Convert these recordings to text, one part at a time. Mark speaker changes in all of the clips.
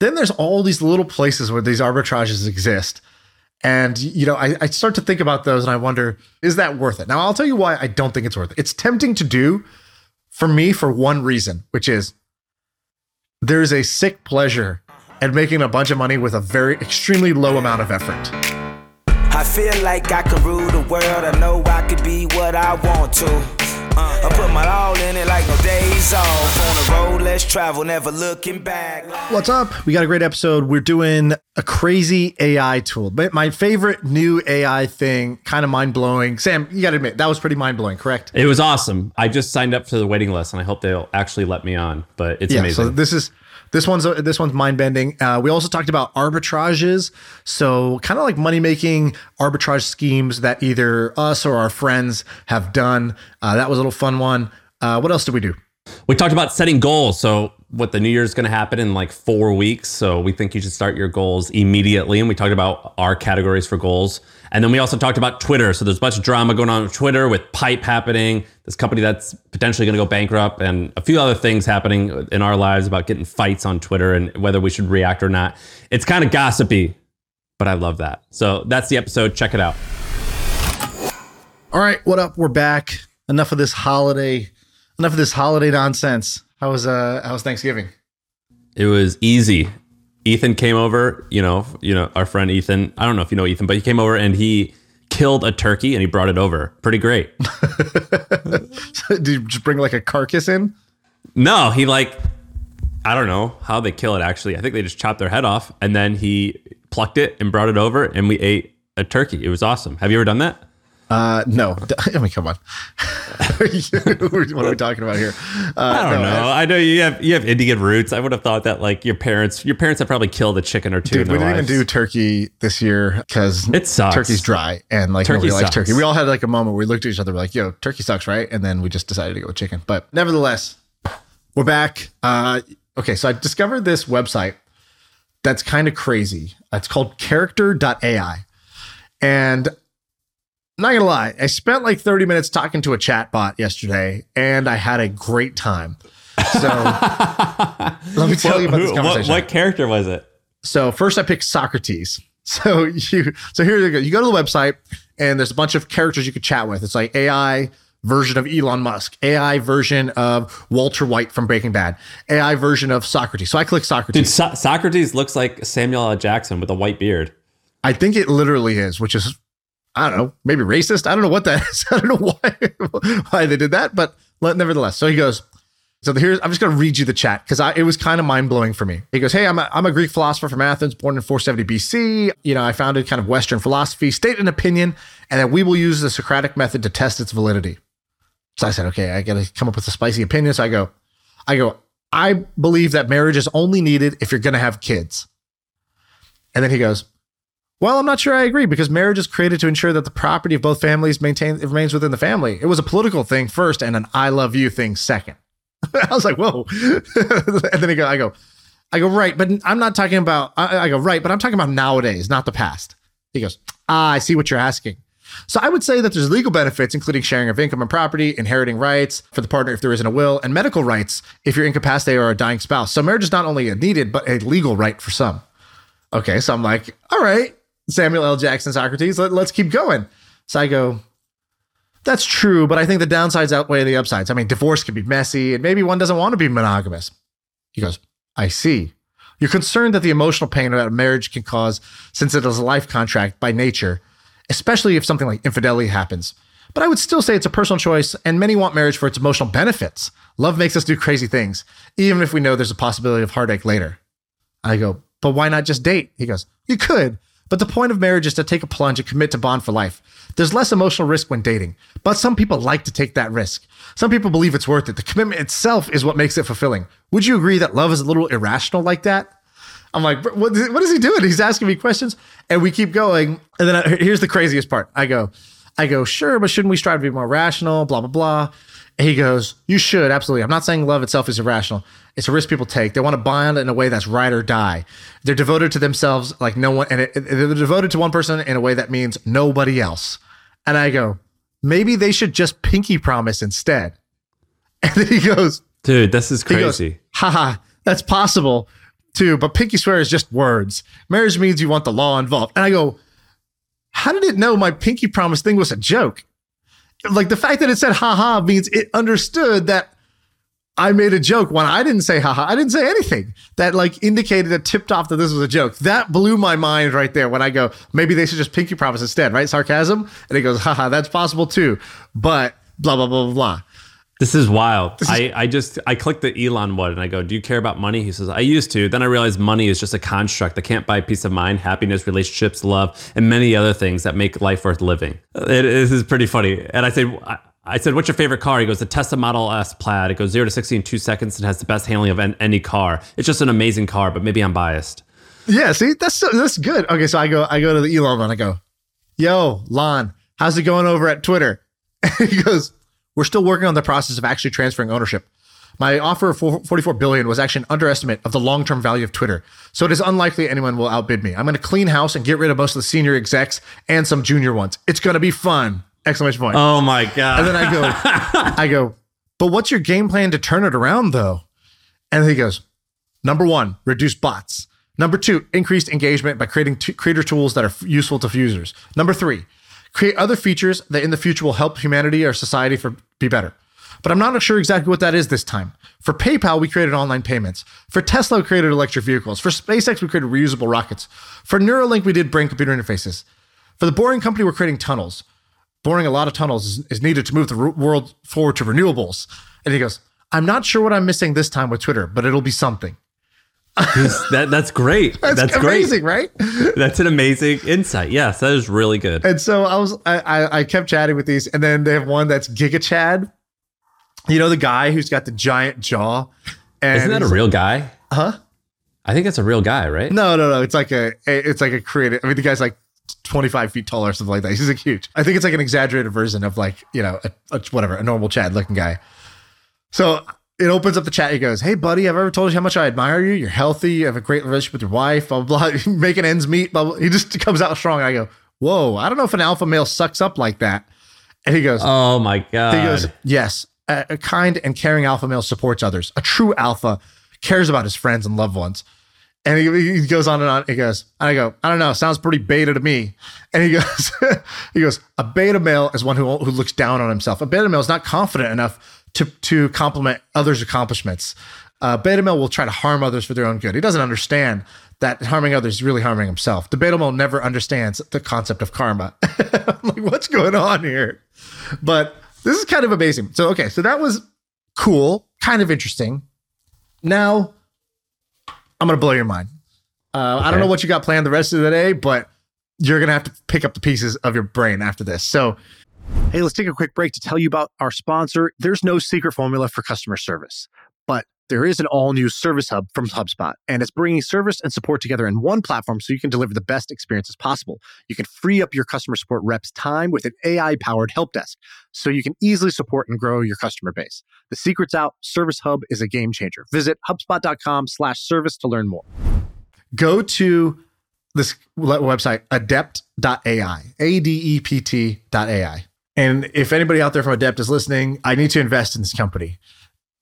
Speaker 1: then there's all these little places where these arbitrages exist. And, you know, I, I start to think about those and I wonder, is that worth it? Now, I'll tell you why I don't think it's worth it. It's tempting to do for me for one reason, which is there's a sick pleasure at making a bunch of money with a very extremely low amount of effort.
Speaker 2: I feel like I could rule the world. I know I could be what I want to. Uh, I put my all in it like no days off. On the road, let's travel, never looking back.
Speaker 1: What's up? We got a great episode. We're doing a crazy AI tool. But my favorite new AI thing, kind of mind blowing. Sam, you got to admit, that was pretty mind blowing, correct?
Speaker 3: It was awesome. I just signed up for the waiting list and I hope they'll actually let me on, but it's
Speaker 1: yeah,
Speaker 3: amazing.
Speaker 1: So this is this one's this one's mind bending. Uh, we also talked about arbitrages, so kind of like money making arbitrage schemes that either us or our friends have done. Uh, that was a little fun one. Uh, what else did we do?
Speaker 3: We talked about setting goals. So what the new year is going to happen in like four weeks. So we think you should start your goals immediately. And we talked about our categories for goals. And then we also talked about Twitter. So there's a bunch of drama going on with Twitter with Pipe happening, this company that's potentially going to go bankrupt, and a few other things happening in our lives about getting fights on Twitter and whether we should react or not. It's kind of gossipy, but I love that. So that's the episode. Check it out.
Speaker 1: All right, what up? We're back. Enough of this holiday, enough of this holiday nonsense. How was uh how was Thanksgiving?
Speaker 3: It was easy. Ethan came over, you know, you know, our friend Ethan. I don't know if you know Ethan, but he came over and he killed a turkey and he brought it over. Pretty great.
Speaker 1: Did you just bring like a carcass in?
Speaker 3: No, he like I don't know how they kill it actually. I think they just chopped their head off and then he plucked it and brought it over and we ate a turkey. It was awesome. Have you ever done that?
Speaker 1: Uh, no. I mean, come on. what are we talking about here? Uh,
Speaker 3: I don't
Speaker 1: no,
Speaker 3: know. I, know you have you have Indian roots. I would have thought that like your parents, your parents have probably killed a chicken or two.
Speaker 1: Dude,
Speaker 3: in their
Speaker 1: we didn't
Speaker 3: lives.
Speaker 1: even do turkey this year because
Speaker 3: It sucks.
Speaker 1: turkey's dry and like
Speaker 3: Turkey
Speaker 1: nobody likes
Speaker 3: sucks.
Speaker 1: turkey. We all had like a moment where we looked at each other, we're like, "Yo, turkey sucks, right?" And then we just decided to go with chicken. But nevertheless, we're back. Uh, okay, so I discovered this website that's kind of crazy. It's called Character.ai, and not gonna lie, I spent like 30 minutes talking to a chatbot yesterday, and I had a great time. So let me tell
Speaker 3: What-
Speaker 1: you about this conversation.
Speaker 3: what, what character was it?
Speaker 1: So first I picked Socrates. So you so here you go. You go to the website and there's a bunch of characters you could chat with. It's like AI version of Elon Musk, AI version of Walter White from Breaking Bad, AI version of Socrates. So I click
Speaker 3: Dude,
Speaker 1: Socrates.
Speaker 3: so- Socrates looks like Samuel L. Jackson with a white beard.
Speaker 1: I think it literally is, which is I don't know, maybe racist. I don't know what that is. I don't know why why they did that, but nevertheless. So he goes. So here's I'm just going to read you the chat because it was kind of mind blowing for me. He goes, "Hey, I'm a, I'm a Greek philosopher from Athens, born in 470 BC. You know, I founded kind of Western philosophy, state an opinion, and that we will use the Socratic method to test its validity." So I said, "Okay, I got to come up with a spicy opinion." So I go, I go, I believe that marriage is only needed if you're going to have kids. And then he goes, well, I'm not sure I agree because marriage is created to ensure that the property of both families maintain it remains within the family. It was a political thing first and an I love you thing second. I was like, whoa. and then he go, I go, I go, right, but I'm not talking about I, I go, right, but I'm talking about nowadays, not the past. He goes, Ah, I see what you're asking. So I would say that there's legal benefits, including sharing of income and property, inheriting rights for the partner if there isn't a will, and medical rights if you're incapacitated or a dying spouse. So marriage is not only a needed, but a legal right for some. Okay, so I'm like, all right, Samuel L. Jackson, Socrates, let, let's keep going. So I go, that's true, but I think the downsides outweigh the upsides. I mean, divorce can be messy, and maybe one doesn't want to be monogamous. He goes, I see. You're concerned that the emotional pain that a marriage can cause, since it is a life contract by nature, especially if something like infidelity happens. But I would still say it's a personal choice, and many want marriage for its emotional benefits. Love makes us do crazy things, even if we know there's a possibility of heartache later. I go, but why not just date? He goes, you could, but the point of marriage is to take a plunge and commit to bond for life. There's less emotional risk when dating, but some people like to take that risk. Some people believe it's worth it. The commitment itself is what makes it fulfilling. Would you agree that love is a little irrational like that? I'm like, what, what is he doing? He's asking me questions, and we keep going. And then I, here's the craziest part. I go, I go, sure, but shouldn't we strive to be more rational? Blah blah blah. He goes, you should absolutely. I'm not saying love itself is irrational. It's a risk people take. They want to bond in a way that's ride or die. They're devoted to themselves, like no one, and it, they're devoted to one person in a way that means nobody else. And I go, maybe they should just pinky promise instead. And then he goes,
Speaker 3: Dude, this is
Speaker 1: he goes,
Speaker 3: crazy.
Speaker 1: haha, that's possible. too, but pinky swear is just words. Marriage means you want the law involved. And I go, how did it know my pinky promise thing was a joke? Like the fact that it said haha means it understood that I made a joke when I didn't say haha. I didn't say anything that like indicated that tipped off that this was a joke. That blew my mind right there when I go, maybe they should just pinky promise instead, right? Sarcasm. And it goes, haha, that's possible too. But blah, blah, blah, blah, blah.
Speaker 3: This is wild. I, I just I clicked the Elon one and I go, "Do you care about money?" He says, "I used to." Then I realized money is just a construct that can't buy peace of mind, happiness, relationships, love, and many other things that make life worth living. It, this is pretty funny. And I said, I, I said, "What's your favorite car?" He goes, "The Tesla Model S Plaid. It goes zero to sixty in two seconds and has the best handling of any car. It's just an amazing car, but maybe I'm biased."
Speaker 1: Yeah, see, that's so, that's good. Okay, so I go I go to the Elon one. I go, "Yo, Lon, how's it going over at Twitter?" he goes, "We're still working on the process of actually transferring ownership." My offer of 44 billion was actually an underestimate of the long-term value of Twitter. So it is unlikely anyone will outbid me. I'm going to clean house and get rid of most of the senior execs and some junior ones. It's going to be fun. Exclamation point.
Speaker 3: Oh my god!
Speaker 1: And then I go, I go, but what's your game plan to turn it around though? And he goes, number one, reduce bots. Number two, increased engagement by creating t- creator tools that are f- useful to users. Number three, create other features that in the future will help humanity or society for be better. But I'm not sure exactly what that is this time. For PayPal, we created online payments. For Tesla, we created electric vehicles. For SpaceX, we created reusable rockets. For Neuralink, we did brain computer interfaces. For the Boring Company, we're creating tunnels boring a lot of tunnels is, is needed to move the world forward to renewables. And he goes, I'm not sure what I'm missing this time with Twitter, but it'll be something.
Speaker 3: That, that's great.
Speaker 1: That's,
Speaker 3: that's
Speaker 1: amazing,
Speaker 3: great.
Speaker 1: right?
Speaker 3: That's an amazing insight. Yes, that is really good.
Speaker 1: And so I was, I, I, I kept chatting with these, and then they have one that's Giga Chad. You know the guy who's got the giant jaw. And
Speaker 3: Isn't that a real guy?
Speaker 1: Huh?
Speaker 3: I think that's a real guy, right?
Speaker 1: No, no, no. It's like a, it's like a creative. I mean, the guy's like 25 feet tall or something like that. He's like huge. I think it's like an exaggerated version of like, you know, a, a- whatever, a normal Chad looking guy. So it opens up the chat. He goes, Hey, buddy, I've ever told you how much I admire you. You're healthy. You have a great relationship with your wife, blah, blah, blah. Making ends meet. Blah, blah. He just comes out strong. I go, Whoa, I don't know if an alpha male sucks up like that. And he goes,
Speaker 3: Oh my god.
Speaker 1: he goes, Yes, a, a kind and caring alpha male supports others. A true alpha cares about his friends and loved ones. And he, he goes on and on. He goes, and I go, I don't know, sounds pretty beta to me. And he goes, he goes, a beta male is one who, who looks down on himself. A beta male is not confident enough to, to compliment others' accomplishments. Uh, beta male will try to harm others for their own good. He doesn't understand that harming others is really harming himself. The beta male never understands the concept of karma. I'm like, what's going on here? But this is kind of amazing. So, okay, so that was cool, kind of interesting. Now, I'm going to blow your mind. Uh, I don't know what you got planned the rest of the day, but you're going to have to pick up the pieces of your brain after this. So, hey, let's take a quick break to tell you about our sponsor. There's no secret formula for customer service, but there is an all new service hub from HubSpot, and it's bringing service and support together in one platform so you can deliver the best experiences possible. You can free up your customer support reps' time with an AI powered help desk so you can easily support and grow your customer base. The secret's out. Service Hub is a game changer. Visit HubSpot.com slash service to learn more. Go to this website, adept.ai, A-D-E-P-T.ai. And if anybody out there from Adept is listening, I need to invest in this company.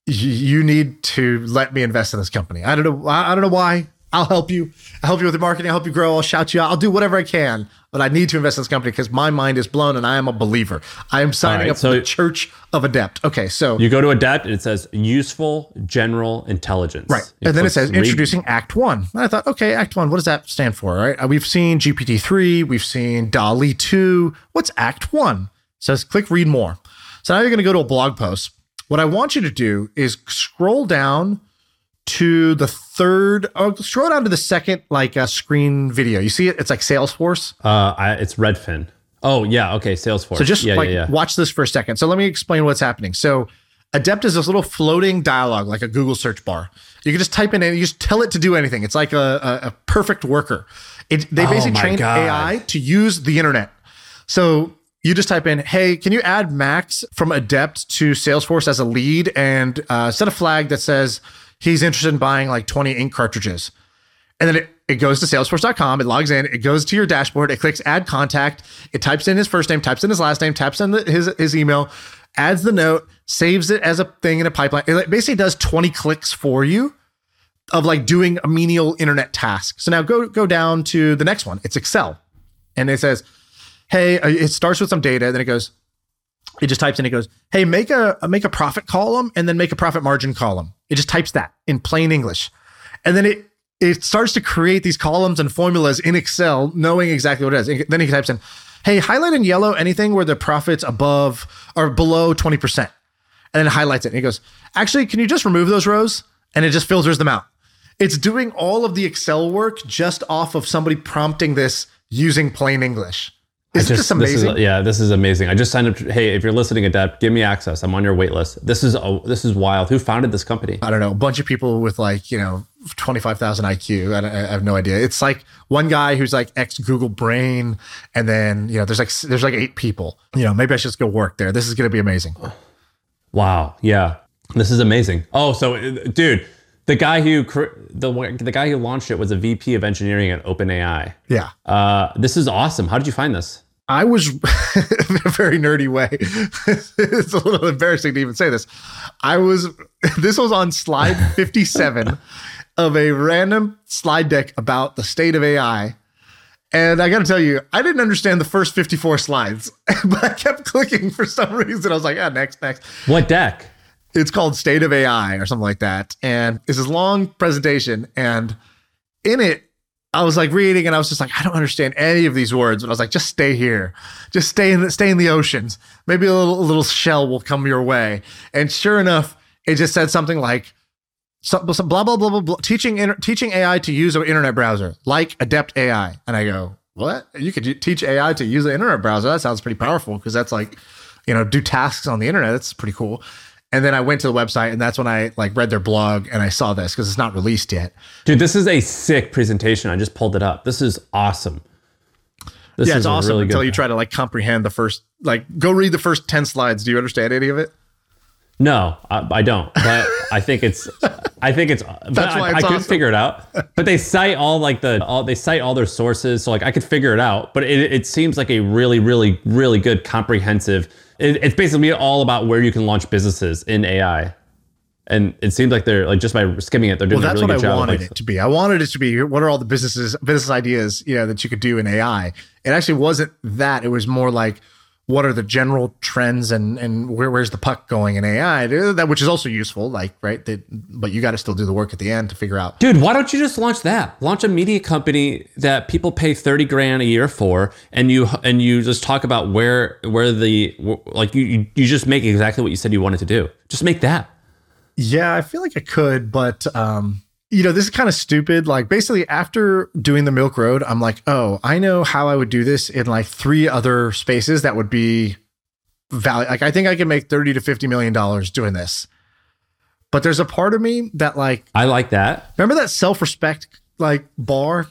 Speaker 1: You need to let me invest in this company. I don't know. I don't know why. I'll help you. I'll help you with the marketing. I'll help you grow. I'll shout you out. I'll do whatever I can. But I need to invest in this company because my mind is blown and I am a believer. I am signing
Speaker 3: right,
Speaker 1: up
Speaker 3: so-
Speaker 1: for the Church of Adept. Okay, so
Speaker 3: You go to Adept and it says useful general intelligence.
Speaker 1: Right.
Speaker 3: You
Speaker 1: And then it says
Speaker 3: read-
Speaker 1: introducing Act One. And I thought, okay, Act One, what does that stand for? Right. We've seen GPT 3, we've seen DALL-E 2. What's Act One? Says click read more. So now you're going to go to a blog post. What I want you to do is scroll down to the third, oh, scroll down to the second like uh, screen video. You see it? It's like Salesforce.
Speaker 3: Uh, I, it's Redfin. Oh yeah. Okay. Salesforce.
Speaker 1: So just
Speaker 3: yeah,
Speaker 1: like
Speaker 3: yeah, yeah.
Speaker 1: watch this for a second. So let me explain what's happening. So Adept is this little floating dialogue, like a Google search bar. You can just type in and you just tell it to do anything. It's like a, a, a perfect worker. It, they
Speaker 3: Oh
Speaker 1: basically trained
Speaker 3: God.
Speaker 1: AI to use the internet. So you just type in, "Hey, can you add Max from Adept to Salesforce as a lead and uh, set a flag that says he's interested in buying like 20 ink cartridges?" And then it, it goes to salesforce.com, it logs in, it goes to your dashboard, it clicks add contact, it types in his first name, types in his last name, types in the, his, his email, adds the note, saves it as a thing in a pipeline. It basically does 20 clicks for you. of like doing a menial internet task. So now go go down to the next one. It's Excel, and it says, "Hey," uh, it starts with some data, then it goes, it just types in. It goes, "Hey, make a make a profit column, and then make a profit margin column." It just types that in plain English, and then it it starts to create these columns and formulas in Excel, knowing exactly what it is. Then he types in, "Hey, highlight in yellow anything where the profits above or below twenty percent," and then it highlights it. And he goes, "Actually, can you just remove those rows?" And it just filters them out. It's doing all of the Excel work just off of somebody prompting this using plain English. Isn't
Speaker 3: just-
Speaker 1: this amazing?
Speaker 3: is- yeah, this is amazing. I just signed up. To, hey, if you're listening, Adept, give me access. I'm on your wait list. This is a, this is wild. Who founded this company?
Speaker 1: I don't know, a bunch of people with like, you know, 25,000 IQ. I, I have no idea. It's like one guy who's like ex Google brain. And then, you know, there's like, there's like eight people, you know, maybe I should just go work there. This is going to be amazing.
Speaker 3: Wow. Yeah. This is amazing. Oh, so uh, dude, the guy who the the guy who launched it was a VP of engineering at OpenAI.
Speaker 1: Yeah.
Speaker 3: Uh, this is awesome. How did you find this?
Speaker 1: I was in a very nerdy way. it's a little embarrassing to even say this. I was, this was on slide 57 of a random slide deck about the state of AI. And I got to tell you, I didn't understand the first 54 slides, but I kept clicking for some reason. I was like, yeah, next, next.
Speaker 3: What deck?
Speaker 1: It's called State of AI or something like that. And it's this long presentation. And in it, I was like reading and I was just like, I don't understand any of these words. But I was like, just stay here. Just stay in the stay in the oceans. Maybe a little a little shell will come your way. And sure enough, it just said something like some, some blah blah blah blah blah teaching inter- teaching AI to use an internet browser like Adept AI. And I go, what? You could teach AI to use an internet browser? That sounds pretty powerful because that's like, you know, do tasks on the internet. That's pretty cool. And then I went to the website and that's when I like read their blog and I saw this because it's not released yet.
Speaker 3: Dude, this is a sick presentation. I just pulled it up. This is awesome. This
Speaker 1: yeah, it's awesome
Speaker 3: really
Speaker 1: until you try to like comprehend the first like go read the first 10 slides. Do you understand any of it?
Speaker 3: No, I, I don't. But I think it's. I think it's. That's
Speaker 1: why
Speaker 3: I, I could
Speaker 1: awesome.
Speaker 3: figure it out. But they cite all like the all they cite all their sources, so like I could figure it out. But it, it seems like a really, really, really good comprehensive. It, it's basically all about where you can launch businesses in AI, and it seems like they're like just by skimming it, they're doing
Speaker 1: Well, that's
Speaker 3: a really
Speaker 1: what
Speaker 3: good
Speaker 1: I
Speaker 3: job.
Speaker 1: wanted
Speaker 3: like,
Speaker 1: it to be. I wanted it to be what are all the businesses business ideas, you know, that you could do in AI. It actually wasn't that. It was more like what are the general trends and and where where's the puck going in AI? That which is also useful, like right. That, but you got to still do the work at the end to figure out.
Speaker 3: Dude, why don't you just launch that? Launch a media company that people pay 30 grand a year for and you and you just talk about where where the like you you you just make exactly what you said you wanted to do. Just make that.
Speaker 1: Yeah, I feel like I could, but um, you know, this is kind of stupid. Like basically after doing the Milk Road, I'm like, oh, I know how I would do this in like three other spaces that would be value. Like I think I can make 30 to 50 million dollars doing this. But there's a part of me that like
Speaker 3: I like that.
Speaker 1: remember that self-respect like bar?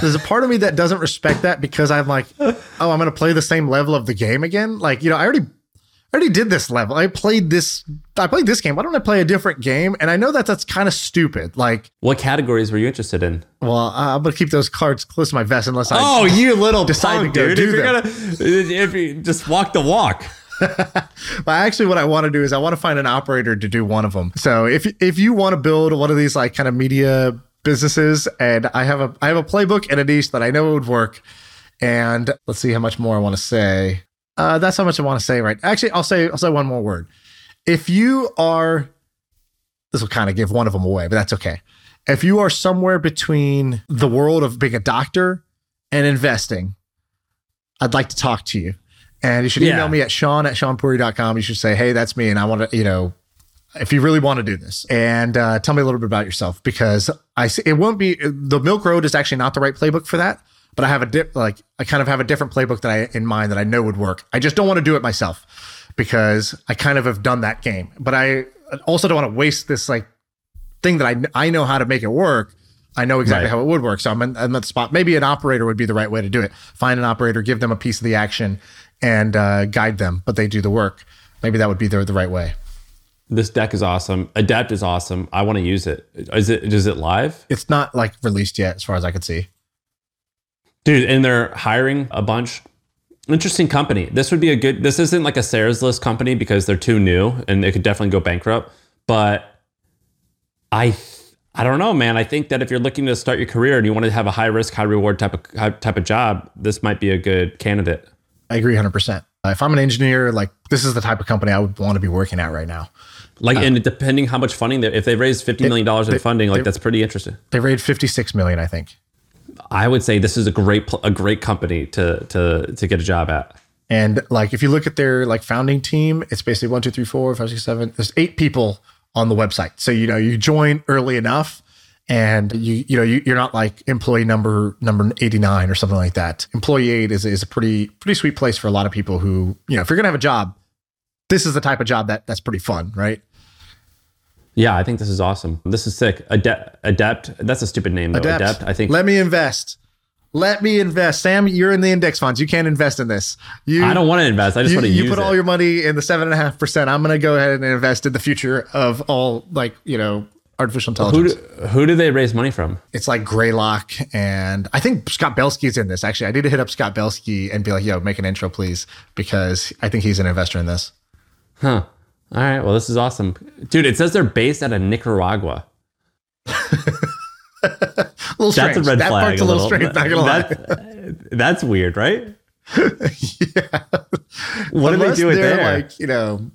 Speaker 1: There's a part of me that doesn't respect that because I'm like, oh, I'm gonna play the same level of the game again. Like, you know, I already I already did this level. I played this I played this game. Why don't I play a different game? And I know that that's kind of stupid. Like,
Speaker 3: What categories were you interested in?
Speaker 1: well, uh, I'm gonna keep those cards close to my vest unless I
Speaker 3: Oh, you little
Speaker 1: decide
Speaker 3: punk,
Speaker 1: to
Speaker 3: dude.
Speaker 1: do
Speaker 3: if you're
Speaker 1: them.
Speaker 3: gonna if you just walk the walk.
Speaker 1: But actually, what I want to do is I want to find an operator to do one of them. So if if you want to build one of these like kind of media businesses, and I have a I have a playbook and a niche that I know it would work, and let's see how much more I want to say. Uh, that's how much I want to say. Right? Actually, I'll say I'll say one more word. If you are, this will kind of give one of them away, but that's okay. If you are somewhere between the world of being a doctor and investing, I'd like to talk to you. And you should email
Speaker 3: Yeah.
Speaker 1: me at shaan at shaanpuri.com. You should say, hey, that's me. And I want to, you know, if you really want to do this and uh, tell me a little bit about yourself because I see it won't be the Milk Road is actually not the right playbook for that. But I have a dip, like I kind of have a different playbook that I in mind that I know would work. I just don't want to do it myself because I kind of have done that game. But I also don't want to waste this like thing that I I know how to make it work. I know exactly
Speaker 3: Right.
Speaker 1: how it would work. So I'm, in, I'm at the spot. Maybe an operator would be the right way to do it. Find an operator, give them a piece of the action, and uh, guide them, but they do the work. Maybe that would be the, the right way.
Speaker 3: This deck is awesome. Adept is awesome. I want to use it. Is it is it live?
Speaker 1: It's not like released yet, as far as I can see.
Speaker 3: Dude, and they're hiring a bunch. Interesting company. This would be a good. This isn't like a Sarah's list company because they're too new and they could definitely go bankrupt. But I, I don't know, man. I think that if you're looking to start your career and you want to have a high risk, high reward type of type of job, this might be a good candidate.
Speaker 1: I agree 100%. If I'm an engineer, like this is the type of company I would want to be working at right now.
Speaker 3: Like, uh, and depending how much funding, they, if they raise fifty million dollars in they, funding, like they, that's pretty interesting.
Speaker 1: They raised 56 million, I think.
Speaker 3: I would say this is a great a great company to to to get a job at.
Speaker 1: And like if you look at their like founding team, it's basically one, two, three, four, five, six, seven. There's eight people on the website. So you know you join early enough, and you you know you, you're not like employee number number 89 or something like that. Employee eight is is a pretty pretty sweet place for a lot of people who you know if you're gonna have a job, this is the type of job that that's pretty fun, right?
Speaker 3: Yeah, I think this is awesome. This is sick. Adept, adept. That's a stupid name though. Adept. adept I think.
Speaker 1: Let me invest. Let me invest. Sam, you're in the index funds. You can't invest in this. You,
Speaker 3: I don't want to invest. I just
Speaker 1: you,
Speaker 3: want to use it.
Speaker 1: you put
Speaker 3: it.
Speaker 1: all your money in the seven and a half percent. I'm going to go ahead and invest in the future of all like you know artificial intelligence.
Speaker 3: Who do, who do they raise money from?
Speaker 1: It's like Greylock, and I think Scott Belsky's in this. Actually, I need to hit up Scott Belsky and be like, "Yo, make an intro, please," because I think he's an investor in this.
Speaker 3: Huh. All right. Well, this is awesome, dude. It says they're based out of Nicaragua.
Speaker 1: a little strange. That's a red that flag. Part's a little, strange. Not gonna lie.
Speaker 3: That's, that's weird, right?
Speaker 1: yeah.
Speaker 3: What Unless do they do there?
Speaker 1: Like you know,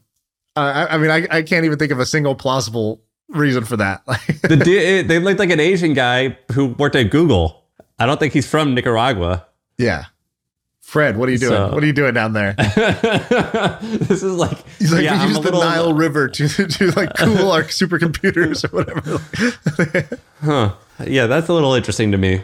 Speaker 1: uh, I, I, mean, I, I can't even think of a single plausible reason for that.
Speaker 3: the they looked like an Asian guy who worked at Google. I don't think he's from Nicaragua.
Speaker 1: Yeah. Fred, what are you doing? So, what are you doing down there?
Speaker 3: this is like
Speaker 1: he's like yeah, we use the little, Nile River to to like cool our supercomputers or whatever.
Speaker 3: huh? Yeah, that's a little interesting to me.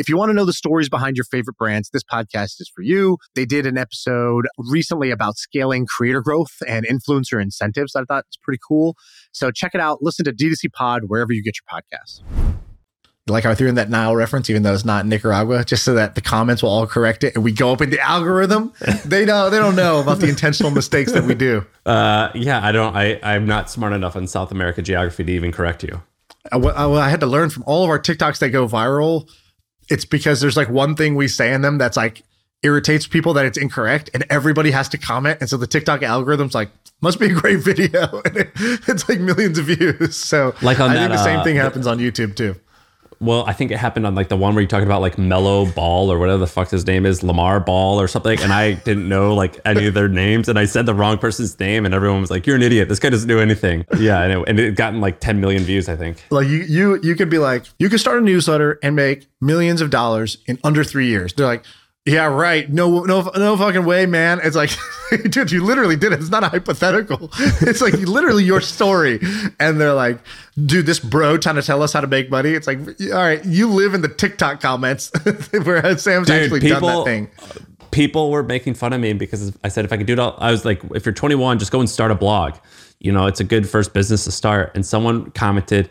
Speaker 1: If you want to know the stories behind your favorite brands, this podcast is for you. They did an episode recently about scaling creator growth and influencer incentives. I thought it's pretty cool. So check it out. Listen to D2C Pod wherever you get your podcasts. Like how I threw in that Nile reference, even though it's not Nicaragua, just so that the comments will all correct it and we go up in the algorithm. they know they don't know about the intentional mistakes that we do.
Speaker 3: Uh, yeah, I don't. I I'm not smart enough in South America geography to even correct you.
Speaker 1: I, I, I had to learn from all of our TikToks that go viral it's because there's like one thing we say in them that's like irritates people that it's incorrect and everybody has to comment and so the tiktok algorithm's like must be a great video and it, it's like millions of views. So
Speaker 3: like on
Speaker 1: i
Speaker 3: that,
Speaker 1: think the same
Speaker 3: uh,
Speaker 1: thing happens on youtube too
Speaker 3: well, I think it happened on like the one where you talking about like Mellow Ball or whatever the fuck his name is, Lamar Ball or something, and I didn't know like any of their names, and I said the wrong person's name, and everyone was like, "You're an idiot. This guy doesn't do anything." Yeah, and it, and it gotten like 10 million views, I think.
Speaker 1: Like you, you, you could be like, you could start a newsletter and make millions of dollars in under three years. They're like, yeah, right. No, no, no fucking way, man. It's like, dude, you literally did it. It's not a hypothetical. It's like literally your story. And they're like, dude, this bro trying to tell us how to make money. It's like, all right, you live in the TikTok comments where Sam's dude, actually people, done that thing.
Speaker 3: People were making fun of me because I said if I could do it all, I was like, if you're 21, just go and start a blog. You know, it's a good first business to start. And someone commented,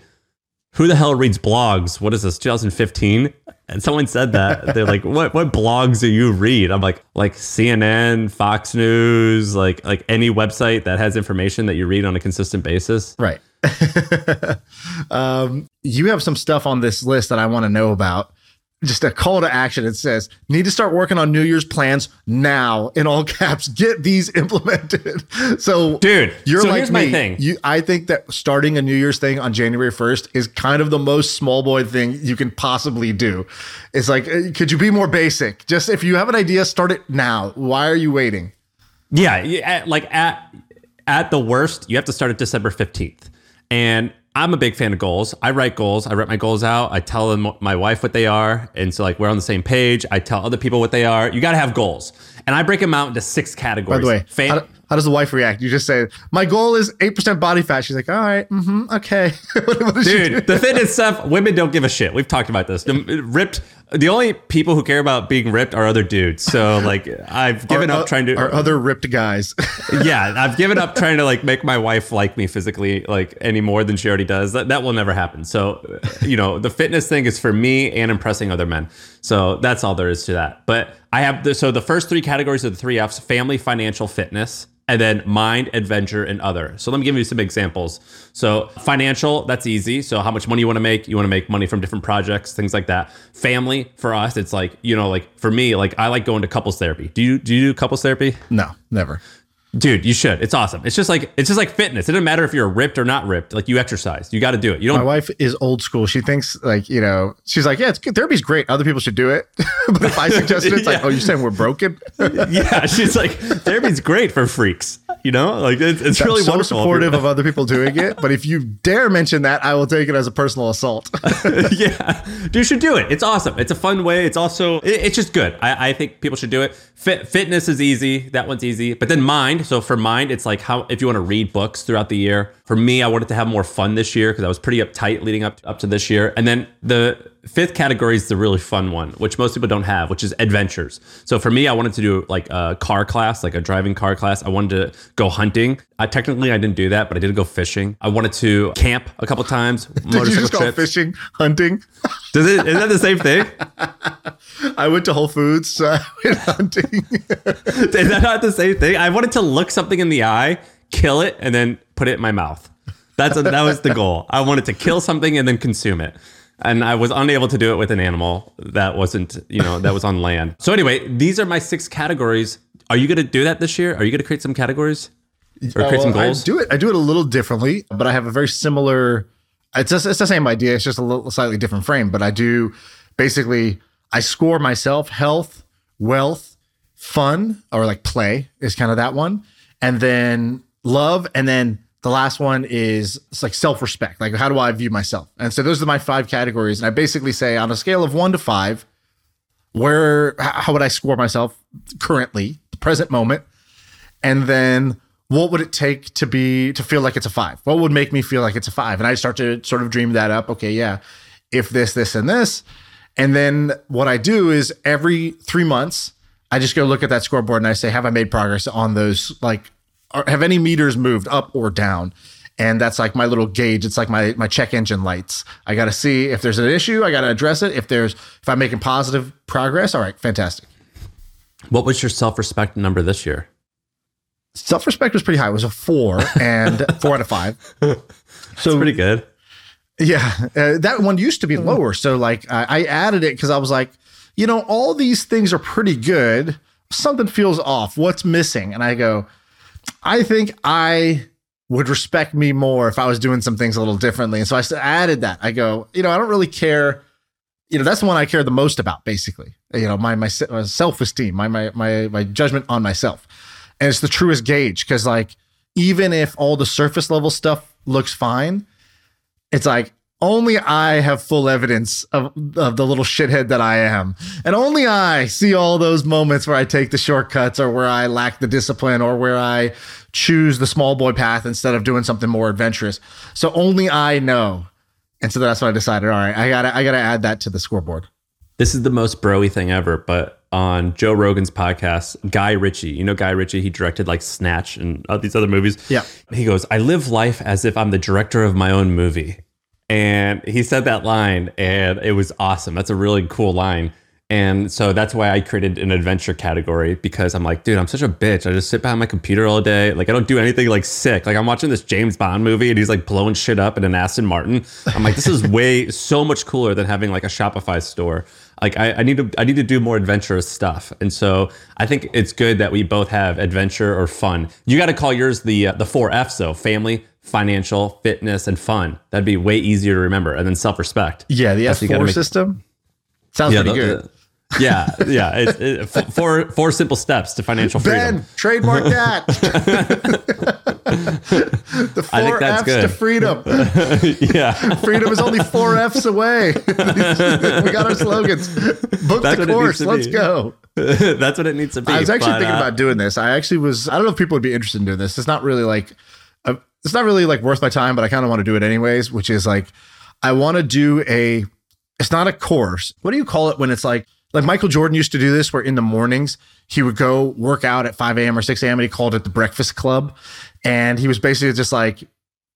Speaker 3: who the hell reads blogs? What is this, 2015? And someone said that. They're like, what what blogs do you read? I'm like, like CNN, Fox News, like like any website that has information that you read on a consistent basis.
Speaker 1: Right. um, you have some stuff on this list that I want to know about just a call to action. It says, need to start working on New Year's plans now in all caps. Get these implemented. so,
Speaker 3: dude,
Speaker 1: you're
Speaker 3: so
Speaker 1: like
Speaker 3: here's
Speaker 1: me.
Speaker 3: my thing.
Speaker 1: You, I think that starting a New Year's thing on January 1st is kind of the most small boy thing you can possibly do. It's like, uh, could you be more basic? Just if you have an idea, start it now. Why are you waiting?
Speaker 3: Yeah. Like at, at the worst, you have to start at December 15th. And I'm a big fan of goals. I write goals. I write my goals out. I tell them my wife what they are, and so like we're on the same page. I tell other people what they are. You got to have goals, and I break them out into six categories.
Speaker 1: By the way, Fan- how, how, does the wife react? You just say, "My goal is eight percent body fat." She's like, "All right, mm-hmm, okay."
Speaker 3: what, what Dude, the fitness stuff, women don't give a shit. We've talked about this. The ripped The only people who care about being ripped are other dudes. So like I've given
Speaker 1: Our-
Speaker 3: up trying to
Speaker 1: our other ripped guys.
Speaker 3: yeah, I've given up trying to like make my wife like me physically like any more than she already does. That that will never happen. So, you know, the fitness thing is for me and impressing other men. So that's all there is to that. But I have the so the first three categories of the three F's: family, financial, fitness. And then mind, adventure, and other. So let me give you some examples. So financial, that's easy. So how much money you want to make? You want to make money from different projects, things like that. Family, for us, it's like you know, like for me, like I like going to couples therapy. Do you do you do couples therapy?
Speaker 1: no, never.
Speaker 3: Dude, you should. It's awesome. It's just like it's just like fitness. It doesn't matter if you're ripped or not ripped. Like you exercise, you got to do it. You don't.
Speaker 1: My wife is old school. She thinks like you know. She's like, yeah, it's good. Therapy's great. Other people should do it. but if I suggest it, it's like, oh, you're saying we're broken.
Speaker 3: yeah, she's like therapy's great for freaks. You know, like it's, it's really
Speaker 1: so supportive of other people doing it. But if you dare mention that, I will take it as a personal assault.
Speaker 3: yeah, dude, you should do it. It's awesome. It's a fun way. It's also it- it's just good. I, I think people should do it. Fit, fitness is easy. That one's easy. But then mind. So for mind, it's like how if you want to read books throughout the year. For me, I wanted to have more fun this year because I was pretty uptight leading up up to this year. And then the fifth category is the really fun one, which most people don't have, which is adventures. So for me, I wanted to do like a car class, like a driving car class. I wanted to go hunting. I technically I didn't do that, but I did go fishing. I wanted to camp a couple times.
Speaker 1: Did you just call
Speaker 3: trips.
Speaker 1: fishing hunting?
Speaker 3: Does it? Is that the same thing?
Speaker 1: I went to Whole Foods. So I went hunting.
Speaker 3: Is that not the same thing? I wanted to look something in the eye, kill it, and then put it in my mouth. That's that was the goal. I wanted to kill something and then consume it. And I was unable to do it with an animal that wasn't, you know, that was on land. So anyway, these are my six categories. Are you going to do that this year? Are you going to create some categories or create some
Speaker 1: Well,
Speaker 3: goals?
Speaker 1: I do it. I do it a little differently, but I have a very similar. It's just, it's the same idea. It's just a little slightly different frame. But I do basically. I score myself health, wealth, fun, or like play is kind of that one, and then love, and then the last one is it's like self respect. Like how do I view myself? And so those are my five categories. And I basically say on a scale of one to five, where how would I score myself currently, the present moment, and then what would it take to be to feel like it's a five what would make me feel like it's a five and i start to sort of dream that up okay yeah if this this and this and then what i do is every three months i just go look at that scoreboard and i say have i made progress on those like are, have any meters moved up or down and that's like my little gauge it's like my my check engine lights i got to see if there's an issue i got to address it if there's if i'm making positive progress all right fantastic
Speaker 3: What was your self respect number this year?
Speaker 1: self respect was pretty high. It was a four and four out of five. So
Speaker 3: Pretty good.
Speaker 1: yeah, uh, that one used to be lower. So like I, I added it because I was like, you know, all these things are pretty good. Something feels off. What's missing? And I go, I think I would respect me more if I was doing some things a little differently. And so I added that. I go, you know, I don't really care. You know, that's the one I care the most about, basically. You know, my my self esteem, my my my my judgment on myself, and it's the truest gauge because like even if all the surface level stuff looks fine, it's like only I have full evidence of, of the little shithead that I am. And only I see all those moments where I take the shortcuts or where I lack the discipline or where I choose the small boy path instead of doing something more adventurous. So only I know. And so that's what I decided. All right, I gotta I gotta add that to the scoreboard.
Speaker 3: This is the most broy thing ever, but on Joe Rogan's podcast, Guy Ritchie, you know Guy Ritchie, he directed like Snatch and all these other movies.
Speaker 1: Yeah.
Speaker 3: He goes, I live life as if I'm the director of my own movie. And he said that line and it was awesome. That's a really cool line. And so that's why I created an adventure category because I'm like, dude, I'm such a bitch. I just sit behind my computer all day. Like I don't do anything like sick. Like I'm watching this James Bond movie and he's like blowing shit up in an Aston Martin. I'm like, this is way so much cooler than having like a Shopify store. Like I, I need to I need to do more adventurous stuff. And so I think it's good that we both have adventure or fun. You got to call yours the uh, the four F's though: family, financial, fitness, and fun. That'd be way easier to remember. And then self respect.
Speaker 1: Yeah, the
Speaker 3: That's what you gotta
Speaker 1: S4
Speaker 3: make-
Speaker 1: system sounds pretty
Speaker 3: the-
Speaker 1: good.
Speaker 3: the- yeah, yeah. It's, it, four four simple steps to financial freedom.
Speaker 1: Ben, trademark that. the four
Speaker 3: I think that's
Speaker 1: F's
Speaker 3: good.
Speaker 1: to freedom.
Speaker 3: yeah,
Speaker 1: Freedom is only four F's away. we got our slogans. Book
Speaker 3: That's
Speaker 1: the course. Let's
Speaker 3: be.
Speaker 1: go.
Speaker 3: that's what it needs to be.
Speaker 1: I was actually
Speaker 3: But,
Speaker 1: thinking
Speaker 3: uh,
Speaker 1: about doing this. I actually was. I don't know if people would be interested in doing this. It's not really like, uh, it's not really like worth my time, but I kind of want to do it anyways. Which is like, I want to do a it's not a course. What do you call it when it's like like Michael Jordan used to do this where in the mornings he would go work out at 5 a.m. or 6 a.m. and he called it the breakfast club. And he was basically just like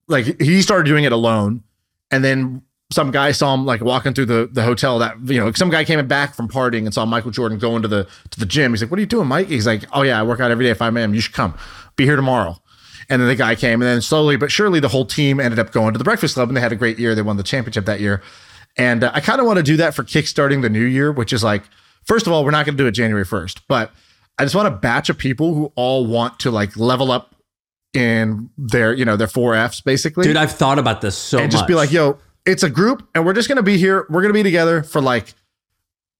Speaker 1: like he started doing it alone. And then some guy saw him like walking through the, the hotel that you know some guy came back from partying and saw Michael Jordan going to the to the gym. He's like, "What are you doing, Mike?" He's like, "Oh yeah, I work out every day at 5 a.m. You should come. Be here tomorrow." And then the guy came, and then slowly but surely, the whole team ended up going to the Breakfast Club, and they had a great year. They won the championship that year. And uh, I kind of want to do that for kickstarting the new year, which is like, first of all, we're not going to do it January 1st, but I just want a batch of people who all want to like level up in their, you know, their four Fs basically.
Speaker 3: Dude, I've thought about this so
Speaker 1: and
Speaker 3: much.
Speaker 1: just be like, yo, it's a group and we're just going to be here. We're going to be together for like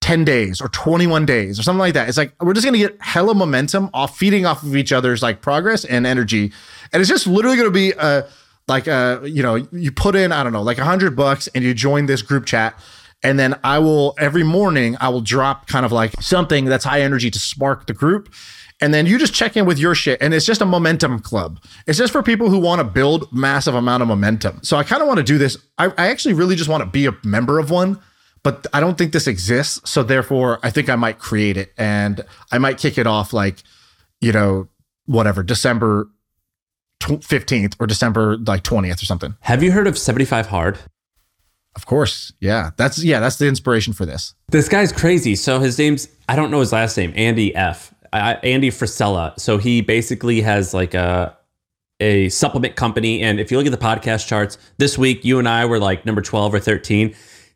Speaker 1: 10 days or 21 days or something like that. It's like, we're just going to get hella momentum off feeding off of each other's like progress and energy. And it's just literally going to be a, like, uh, you know, you put in, I don't know, like a hundred bucks and you join this group chat. And then I will, every morning, I will drop kind of like something that's high energy to spark the group. And then you just check in with your shit. And it's just a momentum club. It's just for people who want to build massive amount of momentum. So I kind of want to do this. I, I actually really just want to be a member of one, but I don't think this exists. So therefore, I think I might create it and I might kick it off like, you know, whatever, December 15th or December like 20th or something.
Speaker 3: Have you heard of 75 Hard?
Speaker 1: Of course. Yeah. That's, yeah, that's the inspiration for this.
Speaker 3: This guy's crazy. So his name's I don't know his last name, Andy F. I, Andy Frisella. So he basically has like a a supplement company, and if you look at the podcast charts this week, you and I were like number twelve or thirteen.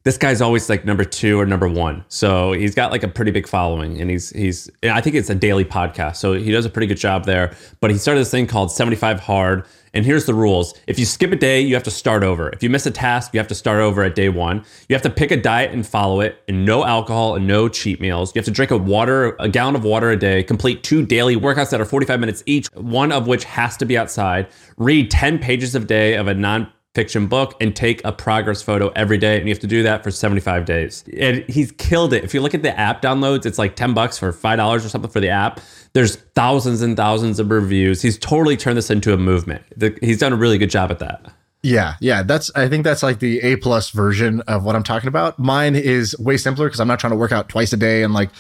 Speaker 3: This guy's always like number two or number one. So he's got like a pretty big following, and he's he's and I think it's a daily podcast. So he does a pretty good job there. But he started this thing called Seventy Five Hard. And here's the rules. If you skip a day, you have to start over. If you miss a task, you have to start over at day one. You have to pick a diet and follow it, and no alcohol and no cheat meals. You have to drink a water, a gallon of water a day, complete two daily workouts that are 45 minutes each, one of which has to be outside, read 10 pages a day of a non fiction book and take a progress photo every day and you have to do that for 75 days. And he's killed it. If you look at the app downloads it's like 10 bucks for five dollars or something for the app. There's thousands and thousands of reviews. He's totally turned this into a movement. The- he's done a really good job at that.
Speaker 1: Yeah, yeah. That's I think that's like the A plus version of what I'm talking about. Mine is way simpler because I'm not trying to work out twice a day and like,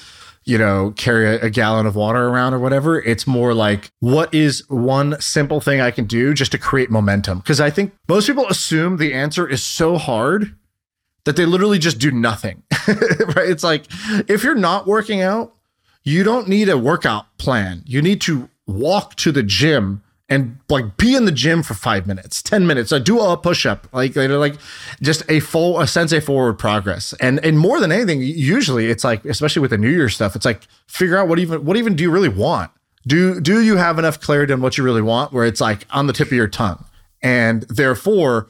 Speaker 1: you know, carry a, a gallon of water around or whatever. It's more like what is one simple thing I can do just to create momentum? Because I think most people assume the answer is so hard that they literally just do nothing. right? It's like if you're not working out, you don't need a workout plan. You need to walk to the gym and like be in the gym for five minutes, 10 minutes, I do a push up, like, like, just a full, a sensei forward progress. And, and more than anything, usually it's like, especially with the New Year stuff, it's like figure out what even, what even do you really want? Do, do you have enough clarity on what you really want where it's like on the tip of your tongue? And therefore,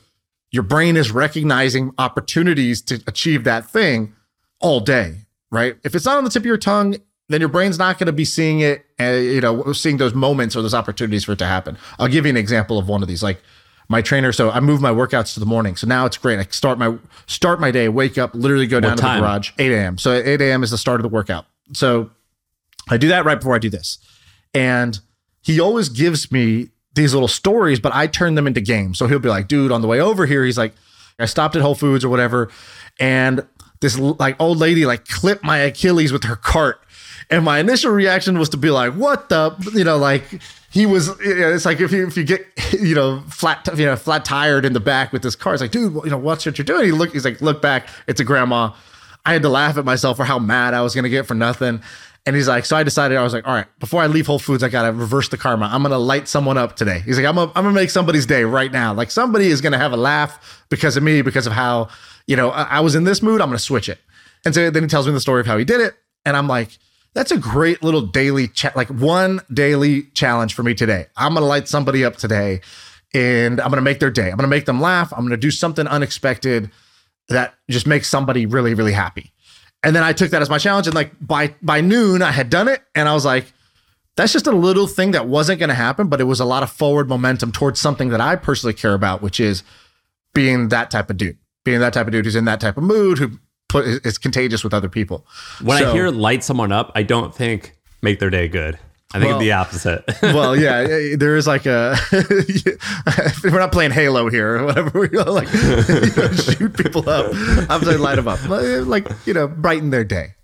Speaker 1: your brain is recognizing opportunities to achieve that thing all day, right? If it's not on the tip of your tongue, then your brain's not going to be seeing it, uh, you know, seeing those moments or those opportunities for it to happen. I'll give you an example of one of these. Like my trainer, so I move my workouts to the morning. So now it's great. I start my start my day, wake up, literally go down to the garage, 8 a.m. So 8 a.m. is the start of the workout. So I do that right before I do this. And he always gives me these little stories, but I turn them into games. So he'll be like, dude, on the way over here, he's like, I stopped at Whole Foods or whatever. And this like old lady like clipped my Achilles with her cart. And my initial reaction was to be like, what the, you know, like he was, it's like if you, if you get, you know, flat, you know, flat tired in the back with this car, it's like, dude, you know, what's what you're doing? He look, he's like, look back, it's a grandma. I had to laugh at myself for how mad I was going to get for nothing. And he's like, so I decided, I was like, all right, before I leave Whole Foods, I got to reverse the karma. I'm going to light someone up today. He's like, I'm going I'm to make somebody's day right now. Like somebody is going to have a laugh because of me, because of how, you know, I, I was in this mood. I'm going to switch it. And so then he tells me the story of how he did it. And I'm like, that's a great little daily, cha- like one daily challenge for me today. I'm going to light somebody up today and I'm going to make their day. I'm going to make them laugh. I'm going to do something unexpected that just makes somebody really, really happy. And then I took that as my challenge. And like by by noon, I had done it. And I was like, that's just a little thing that wasn't going to happen, but it was a lot of forward momentum towards something that I personally care about, which is being that type of dude, being that type of dude who's in that type of mood, who is contagious with other people.
Speaker 3: when
Speaker 1: So-
Speaker 3: i hear light someone up i don't think make their day good I think
Speaker 1: Well-
Speaker 3: the opposite.
Speaker 1: well, yeah, eh, there is like a. we're not playing Halo here or whatever. We like you know, shoot people up. I'm saying light them up, like you know, brighten their day.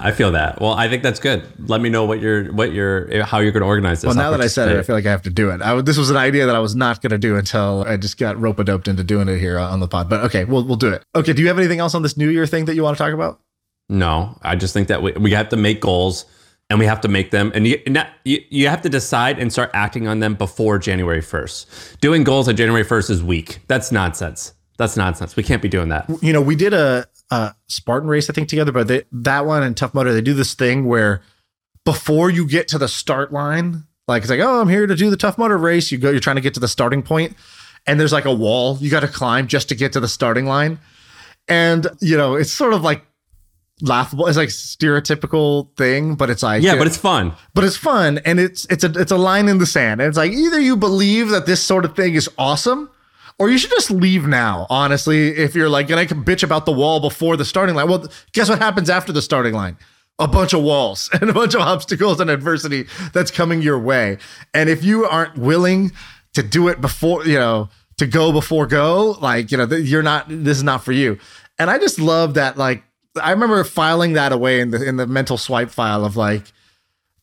Speaker 3: I feel that. Well, I think that's good. Let me know what you're, what you're, eh, how you're going to organize this.
Speaker 1: Well, now that I said it, I feel like I have to do it. I, this was an idea that I was not going to do until I just got rope doped into doing it here uh, on the pod. But okay, we'll we'll do it. Okay, do you have anything else on this New Year thing that you want to talk about?
Speaker 3: No, I just think that we, we have to make goals and we have to make them and you, not, you you have to decide and start acting on them before January 1st. Doing goals on January 1st is weak. That's nonsense. That's nonsense. We can't be doing that.
Speaker 1: you know, we did a, a Spartan race, I think, together, but they, that one and Tough Mudder, they do this thing where before you get to the start line, like it's like, oh, I'm here to do the Tough Mudder race. You go, you're trying to get to the starting point, and there's like a wall you got to climb just to get to the starting line. And, you know, it's sort of like laughable. It's like stereotypical thing, but it's like,
Speaker 3: Yeah, but it's fun.
Speaker 1: but it's fun and it's it's a it's a line in the sand. And it's like either you believe that this sort of thing is awesome, or you should just leave now. Honestly, if you're like and I can bitch about the wall before the starting line, well, guess what happens after the starting line? A bunch of walls and a bunch of obstacles and adversity that's coming your way. And if you aren't willing to do it before, you know, to go before go, like you know, you're not. This is not for you. And I just love that. Like I remember filing that away in the in the mental swipe file of like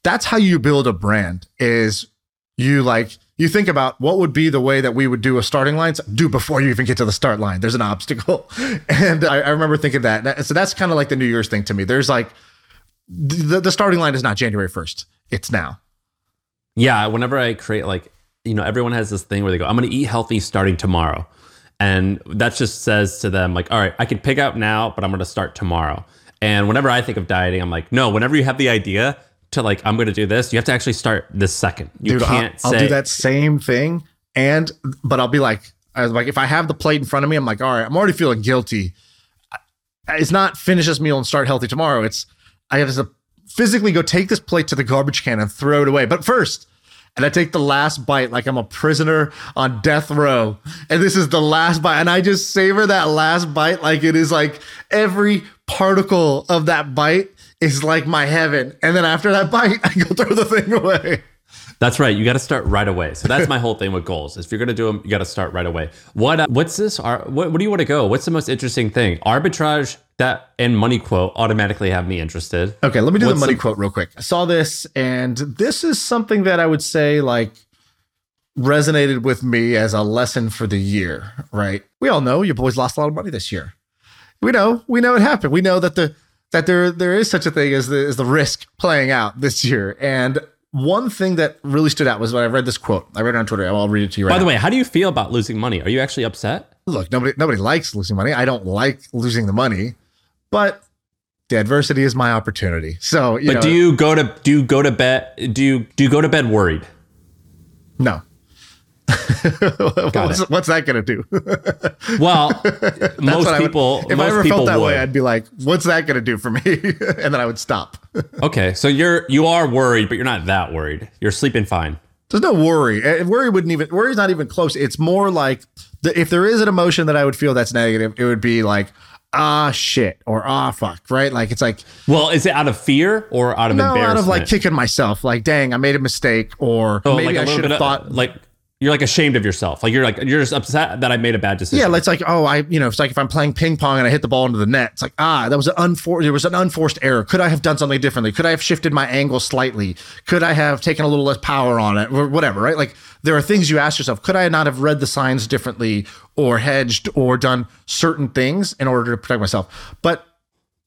Speaker 1: that's how you build a brand is you like you think about what would be the way that we would do a starting line do before you even get to the start line. There's an obstacle. And i, I remember thinking that. So that's kind of like the new year's thing to me. There's like the, the starting line is not january 1st it's now.
Speaker 3: Yeah, whenever I create like, you know, everyone has this thing where they go, I'm going to eat healthy starting tomorrow. And that just says to them like, all right, I can pick out now, but I'm going to start tomorrow. And whenever I think of dieting, I'm like, no, whenever you have the idea to like, I'm going to do this, you have to actually start this second. You
Speaker 1: Dude,
Speaker 3: can't
Speaker 1: I'll,
Speaker 3: say
Speaker 1: I'll do that same thing and but i'll be like I was like if i have the plate in front of me i'm like all right i'm already feeling guilty it's not finish this meal and start healthy tomorrow it's i have to physically go take this plate to the garbage can and throw it away but first and I take the last bite like I'm a prisoner on death row. And this is the last bite. And I just savor that last bite like it is like every particle of that bite is like my heaven. And then after that bite, I go throw the thing away.
Speaker 3: That's right. You got to start right away. So that's my whole thing with goals. If you're going to do them, you got to start right away. What uh, what's this? Ar- What, what do you want to go? What's the most interesting thing? Arbitrage that and money quote automatically have me interested.
Speaker 1: Okay, let me do
Speaker 3: What's
Speaker 1: the money
Speaker 3: the-
Speaker 1: quote real quick. I saw this, and this is something that I would say like resonated with me as a lesson for the year. Right? We all know your boys lost a lot of money this year. We know, we know it happened. We know that the that there there is such a thing as the as the risk playing out this year. And one thing that really stood out was when I read this quote. I read it on Twitter. I'll read it to you right
Speaker 3: By the
Speaker 1: now.
Speaker 3: way, how do you feel about losing money? Are you actually upset?
Speaker 1: Look, nobody nobody likes losing money. I don't like losing the money, but the adversity is my opportunity. So, you
Speaker 3: But
Speaker 1: know,
Speaker 3: do you go to do you go to bed do you do you go to bed worried?
Speaker 1: No. What's, what's that going to do?
Speaker 3: Well, most
Speaker 1: I would-
Speaker 3: people
Speaker 1: if
Speaker 3: most
Speaker 1: I ever
Speaker 3: people
Speaker 1: felt that
Speaker 3: would.
Speaker 1: way, I'd be like, "What's that going to do for me?" and then I would stop.
Speaker 3: okay, so you're you are worried, but you're not that worried. You're sleeping fine.
Speaker 1: There's no worry. Eh, Worry wouldn't even. Worry's not even close. It's more like the, if there is an emotion that I would feel that's negative, it would be like, "Ah, shit," or "Ah, fuck." Right? Like it's like
Speaker 3: Well, is it out of fear or out of
Speaker 1: no, out of like kicking myself. Like, dang, I made a mistake, or
Speaker 3: Oh,
Speaker 1: maybe
Speaker 3: like
Speaker 1: I should have
Speaker 3: of-
Speaker 1: thought.
Speaker 3: like you're like ashamed of yourself. Like you're like you're just upset that I made a bad decision.
Speaker 1: Yeah, it's like oh, I you know, it's like if I'm playing ping pong and I hit the ball into the net, it's like ah, that was an unfor- there was an unforced error. Could I have done something differently? Could I have shifted my angle slightly? Could I have taken a little less power on it, or whatever? Right? Like there are things you ask yourself: Could I not have read the signs differently, or hedged, or done certain things in order to protect myself? But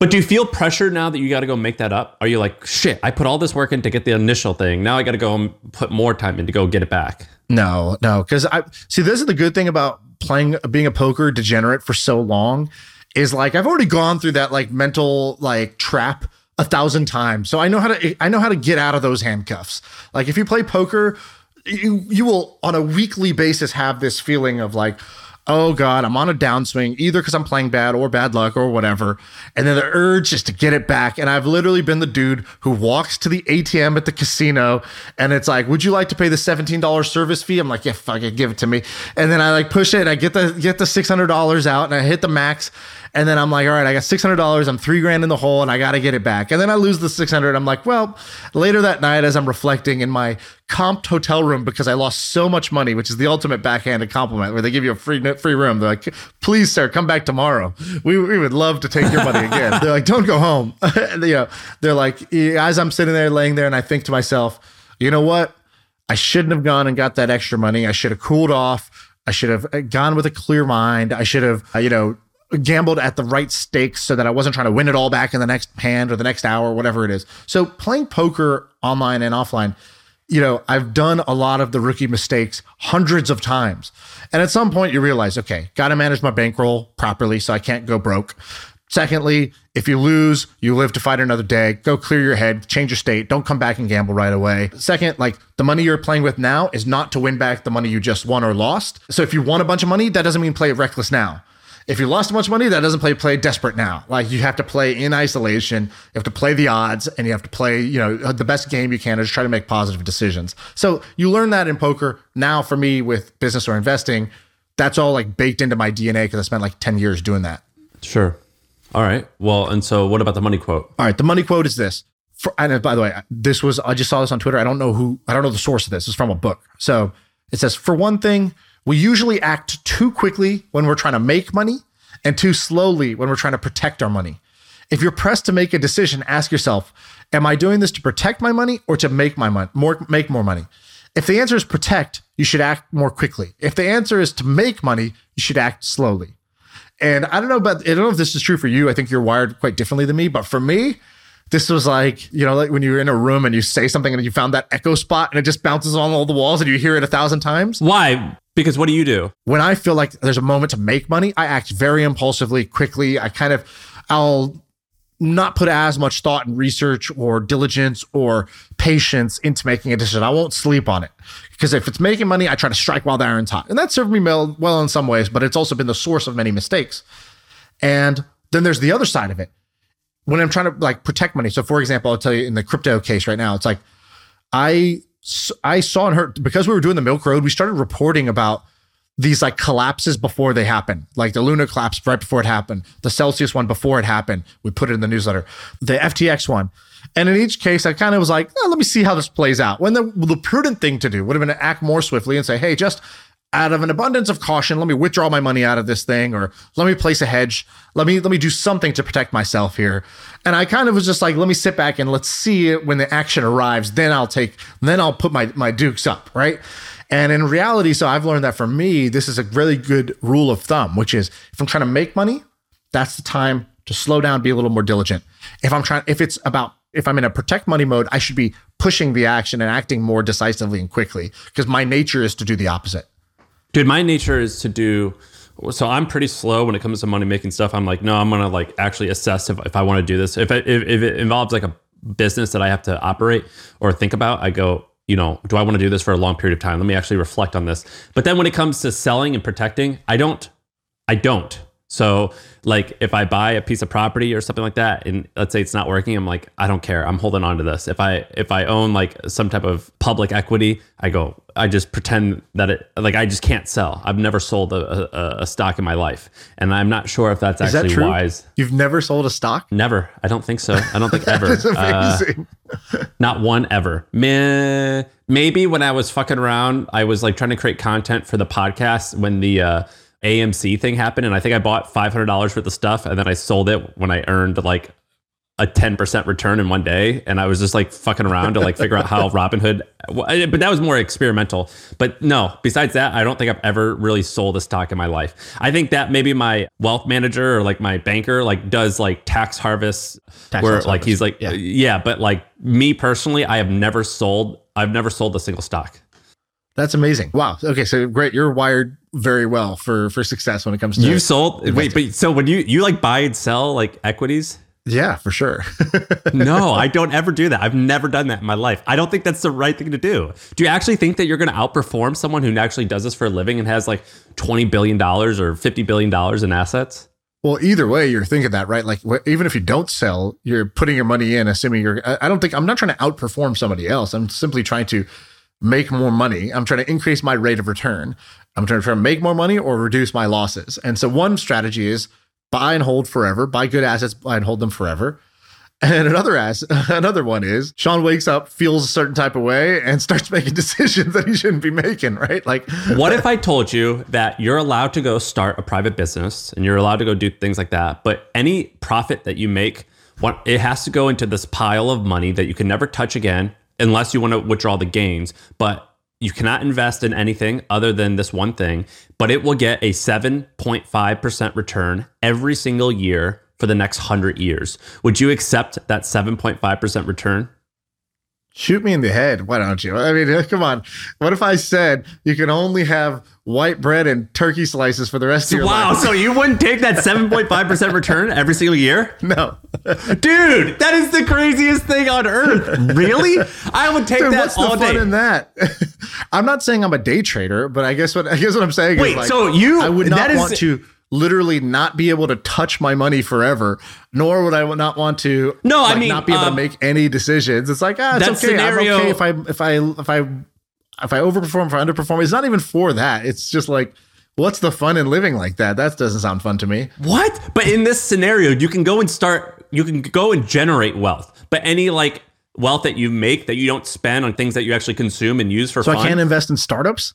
Speaker 3: But do you feel pressure now that you got to go make that up? Are you like, shit, I put all this work in to get the initial thing. Now I got to go and put more time in to go get it back.
Speaker 1: No, no, because I see this is the good thing about playing being a poker degenerate for so long is like I've already gone through that like mental like trap a thousand times. So I know how to I know how to get out of those handcuffs. Like if you play poker, you you will on a weekly basis have this feeling of like oh god i'm on a downswing either because i'm playing bad or bad luck or whatever. And then the urge is to get it back. And i've literally been the dude who walks to the atm at the casino and it's like would you like to pay the $17 service fee? I'm like yeah fuck it give it to me. And then i like push it i get the get the $600 out and i hit the max And then I'm like, all right, I got $600. I'm three grand in the hole and I got to get it back. And then I lose the 600. I'm like, well, later that night, as I'm reflecting in my comped hotel room because I lost so much money, which is the ultimate backhanded compliment where they give you a free free room. They're like, please, sir, come back tomorrow. We, we would love to take your money again. they're like, don't go home. you know, they're like, as I'm sitting there laying there and I think to myself, you know what? I shouldn't have gone and got that extra money. I should have cooled off. I should have uh, gone with a clear mind. I should have, uh, you know, gambled at the right stakes so that I wasn't trying to win it all back in the next hand or the next hour, whatever it is. So playing poker online and offline, you know, I've done a lot of the rookie mistakes hundreds of times. And at some point you realize, okay, got to manage my bankroll properly so I can't go broke. Secondly, if you lose, you live to fight another day. Go clear your head, change your state. Don't come back and gamble right away. Second, like the money you're playing with now is not to win back the money you just won or lost. So if you won a bunch of money, that doesn't mean play reckless now. If you lost a bunch of money, that doesn't play play desperate now. Like you have to play in isolation. You have to play the odds, and you have to play you know uh, the best game you can to just try to make positive decisions. So you learn that in poker. Now for me with business or investing, that's all like baked into my DNA because I spent like ten years doing that.
Speaker 3: Sure. All right. Well, and so what about the money quote?
Speaker 1: All right. The money quote is this. For, and uh, by the way, this was I just saw this on Twitter. I don't know who I don't know the source of this. It's from a book. So it says, for one thing, we usually act too quickly when we're trying to make money and too slowly when we're trying to protect our money. If you're pressed to make a decision, ask yourself, am I doing this to protect my money or to make my money more make more money? If the answer is protect, you should act more quickly. If the answer is to make money, you should act slowly. And I don't know about I don't know if this is true for you. I think you're wired quite differently than me, but for me, this was like, you know, like when you're in a room and you say something and you found that echo spot and it just bounces on all the walls and you hear it a thousand times.
Speaker 3: Why? Because what do you do?
Speaker 1: When I feel like there's a moment to make money, I act very impulsively, quickly. I kind of, I'll not put as much thought and research or diligence or patience into making a decision. I won't sleep on it because if it's making money, I try to strike while the iron's hot. And that served me well, well in some ways, but it's also been the source of many mistakes. And then there's the other side of it. When I'm trying to like protect money. So for example, I'll tell you in the crypto case right now, it's like I I saw and heard because we were doing the Milk Road, we started reporting about these like collapses before they happen. Like the Luna collapse right before it happened, the Celsius one before it happened. We put it in the newsletter, the FTX one. And in each case, I kind of was like, oh, let me see how this plays out. When the, the prudent thing to do would have been to act more swiftly and say, hey, just out of an abundance of caution, let me withdraw my money out of this thing, or let me place a hedge. Let me let me do something to protect myself here. And I kind of was just like, let me sit back and let's see it when the action arrives. Then I'll take, then I'll put my my dukes up, right? And in reality, so I've learned that for me, this is a really good rule of thumb, which is if I'm trying to make money, that's the time to slow down, be a little more diligent. If I'm trying, if it's about if I'm in a protect money mode, I should be pushing the action and acting more decisively and quickly because my nature is to do the opposite.
Speaker 3: Dude, my nature is to do so I'm pretty slow when it comes to money making stuff. I'm like, no, I'm gonna like actually assess if, if I want to do this. If, if if it involves like a business that I have to operate or think about, I go, you know, do I want to do this for a long period of time? Let me actually reflect on this. But then when it comes to selling and protecting, I don't, I don't. So like if I buy a piece of property or something like that and let's say it's not working, I'm like, I don't care. I'm holding on to this. If I if I own like some type of public equity, I go, I just pretend that it like I just can't sell. I've never sold a, a, a stock in my life. And I'm not sure if that's
Speaker 1: Is
Speaker 3: actually
Speaker 1: that true?
Speaker 3: wise.
Speaker 1: You've never sold a stock?
Speaker 3: Never. I don't think so. I don't think ever. Uh, not one ever. Meh. Maybe when I was fucking around, I was like trying to create content for the podcast when the uh, AMC thing happened, and I think I bought five hundred dollars worth of stuff, and then I sold it when I earned like a ten percent return in one day, and I was just like fucking around to like figure out how Robinhood. But that was more experimental. But no, besides that, I don't think I've ever really sold a stock in my life. I think that maybe my wealth manager or like my banker like does like tax harvests
Speaker 1: Tax
Speaker 3: where
Speaker 1: loss
Speaker 3: like he's like
Speaker 1: harvest.
Speaker 3: yeah. but like me personally, I have never sold. I've never sold a single stock.
Speaker 1: That's amazing. Wow. Okay, so great. You're wired very well for for success when it comes to
Speaker 3: You've sold wait, but so when you you like buy and sell like equities?
Speaker 1: Yeah, for sure.
Speaker 3: No, I don't ever do that. I've never done that in my life. I don't think that's the right thing to do. Do you actually think that you're going to outperform someone who actually does this for a living and has like 20 billion dollars or 50 billion dollars in assets?
Speaker 1: well, either way, you're thinking that, right? Like, wh- even if you don't sell, you're putting your money in, assuming you're. I I don't think I'm not trying to outperform somebody else. I'm simply trying to make more money. I'm trying to increase my rate of return. I'm trying to make more money or reduce my losses. And so, one strategy is buy and hold forever, buy good assets, buy and hold them forever. And another ass, another one is Shaan wakes up, feels a certain type of way, and starts making decisions that he shouldn't be making. Right? Like,
Speaker 3: what if I told you that you're allowed to go start a private business and you're allowed to go do things like that, but any profit that you make, what it has to go into this pile of money that you can never touch again unless you want to withdraw the gains. But you cannot invest in anything other than this one thing, but it will get a 7.5% return every single year for the next 100 years. Would you accept that 7.5% return?
Speaker 1: Shoot me in the head. Why don't you? I mean, come on. What if I said you can only have white bread and turkey slices for the rest of your
Speaker 3: wow,
Speaker 1: life?
Speaker 3: Wow. So you wouldn't take that 7.5% return every single year?
Speaker 1: No.
Speaker 3: Dude, that is the craziest thing on earth. Really? I would take Dude, that what's all
Speaker 1: the fun
Speaker 3: day.
Speaker 1: in that? I'm not saying I'm a day trader, but I guess what I guess what I'm saying
Speaker 3: Wait,
Speaker 1: is like,
Speaker 3: so you
Speaker 1: I would not want to literally not be able to touch my money forever, nor would I not want to
Speaker 3: no,
Speaker 1: like,
Speaker 3: I mean
Speaker 1: not be able
Speaker 3: um,
Speaker 1: to make any decisions. It's like ah, it's okay. Scenario, I'm okay if I if I if I if I overperform, if I underperform. It's not even for that. It's just like what's the fun in living like that? That doesn't sound fun to me.
Speaker 3: What? But in this scenario, you can go and start. You can go and generate wealth, but any like wealth that you make that you don't spend on things that you actually consume and use for
Speaker 1: so
Speaker 3: fun.
Speaker 1: I can't invest in startups.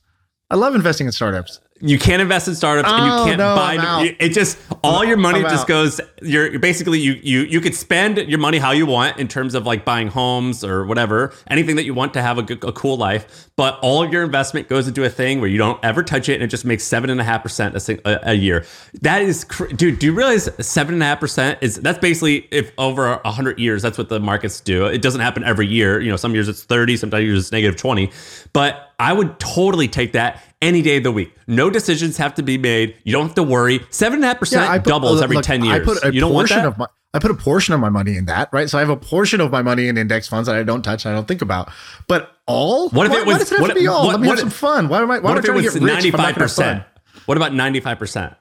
Speaker 1: I love investing in startups
Speaker 3: you can't invest in startups
Speaker 1: oh,
Speaker 3: and you oh, can't
Speaker 1: no,
Speaker 3: buy it just all your money just goes you're, basically you you you could spend your money how you want in terms of like buying homes or whatever anything that you want to have a, a cool life but all of your investment goes into a thing where you don't ever touch it and it just makes seven and a half percent a year. That is dude do you realize seven and a half percent is that's basically if over a hundred years that's what the markets do. It doesn't happen every year. You know some years it's 30 sometimes years it's negative 20 but I would totally take that any day of the week. No decisions have to be made. You don't have to worry. Seven and a half percent doubles every look, ten years. I put a you don't portion
Speaker 1: of my I put a portion of my money in that, right? So I have a portion of my money in index funds that I don't touch, I don't think about. But all?
Speaker 3: What if
Speaker 1: why,
Speaker 3: it was?
Speaker 1: Why does it have
Speaker 3: what,
Speaker 1: to be all?
Speaker 3: What,
Speaker 1: Let me
Speaker 3: what,
Speaker 1: have some fun. Why am I? Why
Speaker 3: what
Speaker 1: am I
Speaker 3: if it was ninety five percent? What about ninety five percent?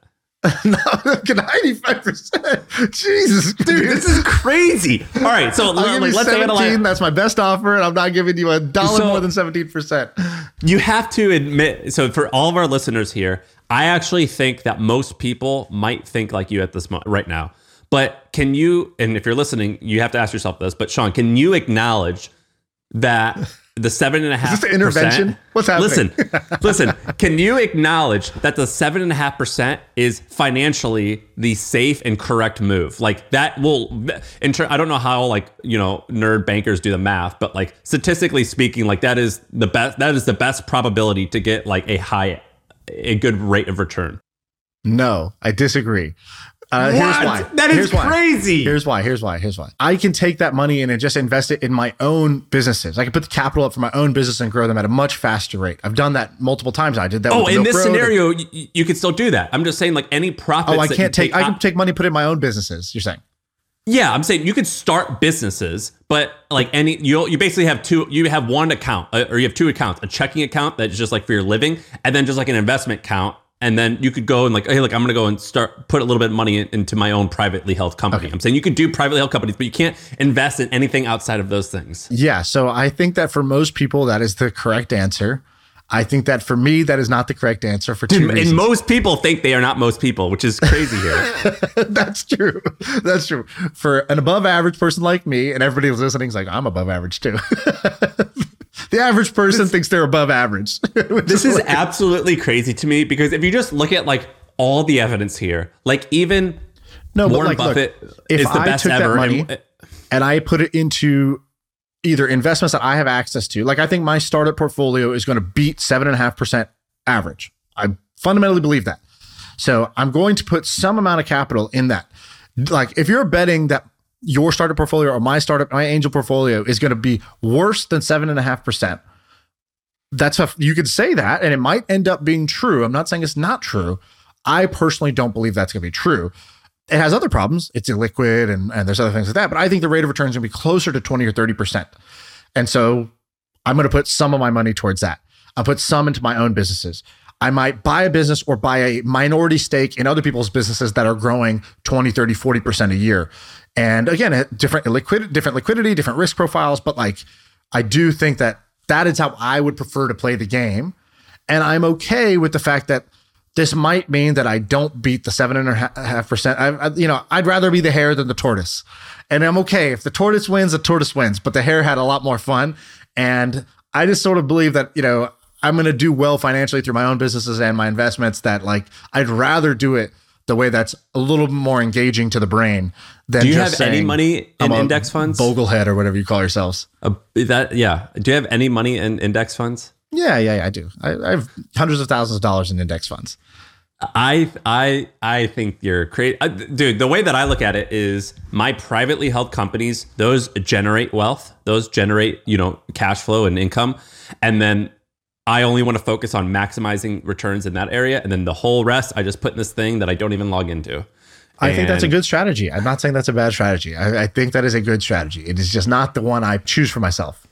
Speaker 1: Ninety-five percent. Jesus,
Speaker 3: dude, this is crazy. All right, so
Speaker 1: like, let's 17, That's my best offer, and I'm not giving you a dollar so, more than seventeen percent.
Speaker 3: You have to admit. So for all of our listeners here, I actually think that most people might think like you at this moment right now. But can you? And if you're listening, you have to ask yourself this. But Shaan, can you acknowledge that? The seven and a half.
Speaker 1: Is this intervention? What's happening?
Speaker 3: Listen, listen. Can you acknowledge that the seven and a half percent is financially the safe and correct move? Like that will. In ter- I don't know how like you know nerd bankers do the math, but like statistically speaking, like that is the best. That is the best probability to get like a high, a good rate of return.
Speaker 1: No, I disagree. Uh, here's why.
Speaker 3: That is
Speaker 1: here's
Speaker 3: crazy.
Speaker 1: Why. Here's why. Here's why. Here's why. I can take that money and just invest it in my own businesses. I can put the capital up for my own business and grow them at a much faster rate. I've done that multiple times. I did that.
Speaker 3: Oh, in this scenario, you, you could still do that. I'm just saying, like any profits.
Speaker 1: Oh, I can't take. I can take money, put it in my own businesses. You're saying?
Speaker 3: Yeah, I'm saying you could start businesses, but like any you you basically have two. You have one account, uh, or you have two accounts: a checking account that's just like for your living, and then just like an investment account and then you could go and like, hey, look, I'm going to go and start put a little bit of money in, into my own privately held company. Okay. I'm saying you could do privately held companies, but you can't invest in anything outside of those things.
Speaker 1: Yeah, so I think that for most people, that is the correct answer. I think that for me, that is not the correct answer for two Dude, reasons.
Speaker 3: And most people think they are not most people, which is crazy here.
Speaker 1: That's true. That's true. For an above average person like me, and everybody who's listening is like, I'm above average too. the average person this, thinks they're above average.
Speaker 3: this is, like, absolutely crazy to me because if you just look at like all the evidence here, like even no, Warren like, Buffett look, is the I best ever.
Speaker 1: Money and, and I put it into either investments that I have access to, like I think my startup portfolio is going to beat seven and a half percent average. I fundamentally believe that. So I'm going to put some amount of capital in that. Like if you're betting that your startup portfolio or my startup, my angel portfolio is going to be worse than seven and a half percent. That's a, you could say that, and it might end up being true. I'm not saying it's not true. I personally don't believe that's going to be true. It has other problems. It's illiquid and, and there's other things like that. But I think the rate of return is going to be closer to 20 or 30%. And so I'm going to put some of my money towards that. I'll put some into my own businesses. I might buy a business or buy a minority stake in other people's businesses that are growing 20, 30, 40% a year. And again, different liquidity, different liquidity, different risk profiles. But like, I do think that that is how I would prefer to play the game. And I'm okay with the fact that this might mean that I don't beat the seven and a half percent. I, I, you know, I'd rather be the hare than the tortoise, and I'm okay if the tortoise wins. The tortoise wins, but the hare had a lot more fun, and I just sort of believe that you know I'm going to do well financially through my own businesses and my investments. That like I'd rather do it the way that's a little more engaging to the brain than
Speaker 3: Do you
Speaker 1: just
Speaker 3: have any
Speaker 1: saying,
Speaker 3: money in index funds?
Speaker 1: boglehead or whatever you call yourselves.
Speaker 3: Uh, that yeah. Do you have any money in index funds?
Speaker 1: Yeah, yeah, yeah I do. I, I have hundreds of thousands of dollars in index funds.
Speaker 3: I I I think you're crazy, uh, dude. The way that I look at it is my privately held companies; those generate wealth, those generate you know cash flow and income, and then I only want to focus on maximizing returns in that area, and then the whole rest I just put in this thing that I don't even log into.
Speaker 1: I think that's a good strategy. I'm not saying that's a bad strategy. I, I think that is a good strategy. It is just not the one I choose for myself.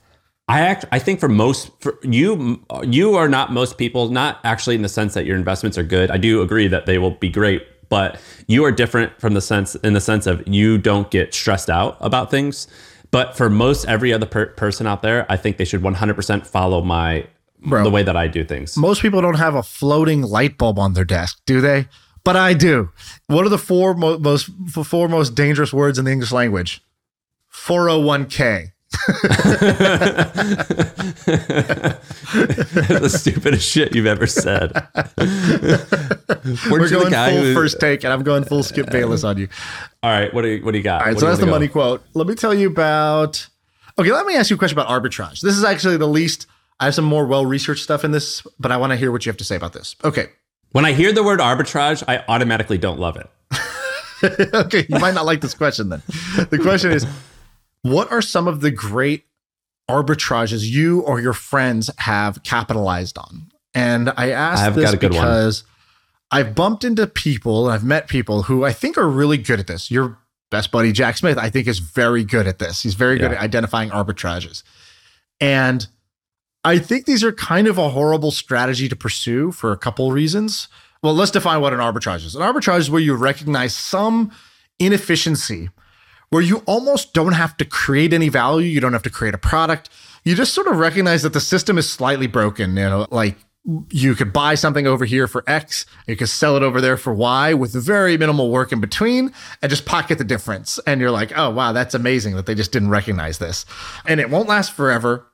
Speaker 3: I act. I think for most, for you, you are not most people. Not actually in the sense that your investments are good. I do agree that they will be great, but you are different from the sense in the sense of you don't get stressed out about things. But for most every other per- person out there, I think they should 100% follow my
Speaker 1: Bro.
Speaker 3: the way that I do things.
Speaker 1: Most people don't have a floating light bulb on their desk, do they? But I do. What are the four mo- most four most dangerous words in the English language? 401k.
Speaker 3: the stupidest shit you've ever said.
Speaker 1: We're
Speaker 3: Weren't you the
Speaker 1: going
Speaker 3: guy
Speaker 1: full
Speaker 3: who-
Speaker 1: first take, and I'm going full Skip Bayless on you.
Speaker 3: All right, what do you, what do you got?
Speaker 1: All right,
Speaker 3: What
Speaker 1: so that's the
Speaker 3: go?
Speaker 1: money quote. Let me tell you about. Okay, let me ask you a question about arbitrage. This is actually the least. I have some more well researched stuff in this, but I want to hear what you have to say about this. Okay.
Speaker 3: When I hear the word arbitrage, I automatically don't love it.
Speaker 1: okay, you might not like this question then. The question is what are some of the great arbitrages you or your friends have capitalized on? And I asked
Speaker 3: I've
Speaker 1: this
Speaker 3: good one.
Speaker 1: because I've bumped into people and I've met people who I think are really good at this. Your best buddy Jack Smith, I think, is very good at this. He's very good
Speaker 3: Yeah.
Speaker 1: at identifying arbitrages. And I think these are kind of a horrible strategy to pursue for a couple reasons. Well, let's define what an arbitrage is. An arbitrage is where you recognize some inefficiency where you almost don't have to create any value. You don't have to create a product. You just sort of recognize that the system is slightly broken. You know, like you could buy something over here for X, you could sell it over there for Y with very minimal work in between and just pocket the difference. And you're like, oh, wow, that's amazing that they just didn't recognize this. And it won't last forever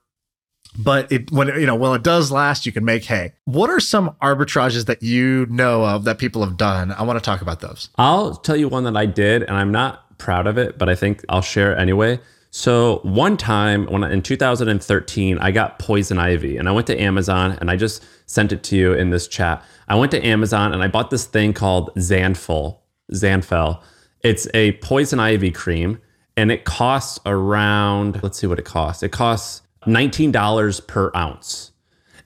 Speaker 1: but it when you know well it does last you can make hay what are some arbitrages that you know of that people have done i want to talk about those
Speaker 3: I'll tell you one that I did, and I'm not proud of it, but I think I'll share it anyway. So one time when in 2013, I got poison ivy, and I went to Amazon, and I just sent it to you in this chat. I went to Amazon and I bought this thing called Zanful, Zanfel. It's a poison ivy cream, and it costs around. Let's see what it costs. It costs $19 per ounce.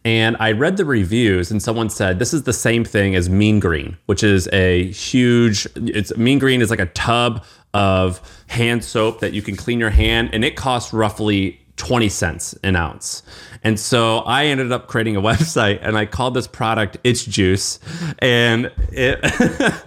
Speaker 3: And I read the reviews, and someone said this is the same thing as Mean Green, which is a huge. It's Mean Green is like a tub of hand soap that you can clean your hand, and it costs roughly 20 cents an ounce. And so I ended up creating a website, and I called this product Itch Juice, and it.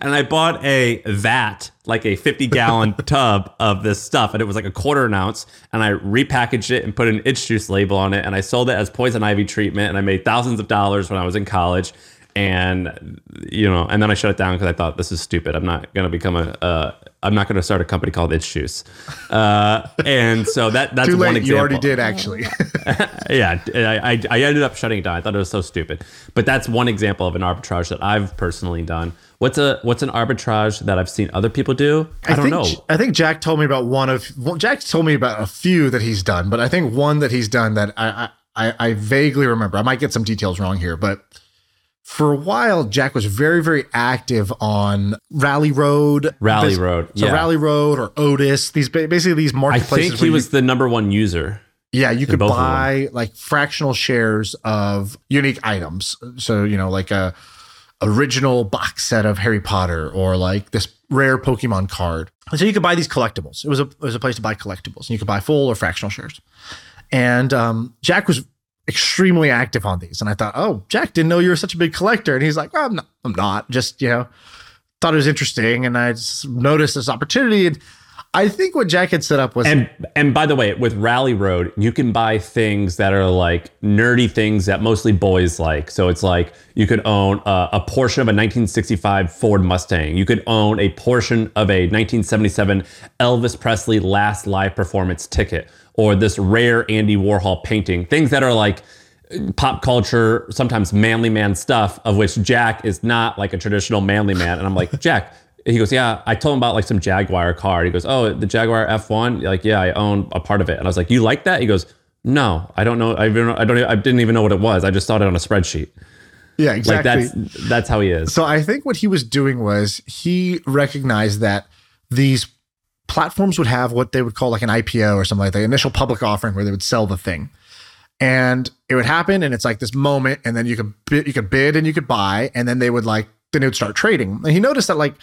Speaker 3: and I bought a vat, like a 50 gallon tub of this stuff, and it was like a quarter an ounce. And I repackaged it and put an itch juice label on it, and I sold it as poison ivy treatment. And I made thousands of dollars when I was in college. And you know, and then I shut it down because I thought this is stupid. I'm not gonna become a. Uh, I'm not gonna start a company called Itch Juice. Uh, and so that that's
Speaker 1: too
Speaker 3: one
Speaker 1: late
Speaker 3: example
Speaker 1: you already did actually
Speaker 3: yeah, I, I, I ended up shutting it down. I thought it was so stupid. But that's one example of an arbitrage that I've personally done. What's a what's an arbitrage that I've seen other people do? I, don't
Speaker 1: think,
Speaker 3: know.
Speaker 1: I think Jack told me about one of well, Jack told me about a few that he's done, but I think one that he's done that I I, I I vaguely remember. I might get some details wrong here, but for a while, Jack was very, very active on Rally Road.
Speaker 3: Rally
Speaker 1: Bas-
Speaker 3: Road,
Speaker 1: So
Speaker 3: yeah.
Speaker 1: Rally Road or Otis. These basically these marketplaces.
Speaker 3: I
Speaker 1: think
Speaker 3: he
Speaker 1: you-
Speaker 3: was the number one user.
Speaker 1: Yeah, you could
Speaker 3: both of them.
Speaker 1: buy like fractional shares of unique items. So, you know, like a original box set of Harry Potter or like this rare Pokemon card. And so you could buy these collectibles. It was a it was a place to buy collectibles. And you could buy full or fractional shares. And um, Jack was extremely active on these. And I thought, oh, Jack didn't know you were such a big collector. And he's like, well, I'm not, I'm not. Just, you know, thought it was interesting. And I just noticed this opportunity. And I think what Jack had set up was
Speaker 3: And and by the way, with Rally Road, you can buy things that are like nerdy things that mostly boys like. So it's like you could own a, a portion of a 1965 Ford Mustang. You could own a portion of a 1977 Elvis Presley last live performance ticket, or this rare Andy Warhol painting. Things that are like pop culture, sometimes manly man stuff, of which Jack is not like a traditional manly man. And I'm like, Jack, he goes, yeah. I told him about like some Jaguar car. He goes, oh, the Jaguar F1. Like, yeah, I own a part of it. And I was like, you like that? He goes, no, I don't know. I don't. I don't. I didn't even know what it was. I just saw it on a spreadsheet.
Speaker 1: yeah, exactly.
Speaker 3: Like that's that's how he is.
Speaker 1: So I think what he was doing was he recognized that these platforms would have what they would call like an IPO or something like the initial public offering where they would sell the thing. And it would happen and it's like this moment and then you could bid, you could bid and you could buy and then they would like then it would start trading. And he noticed that like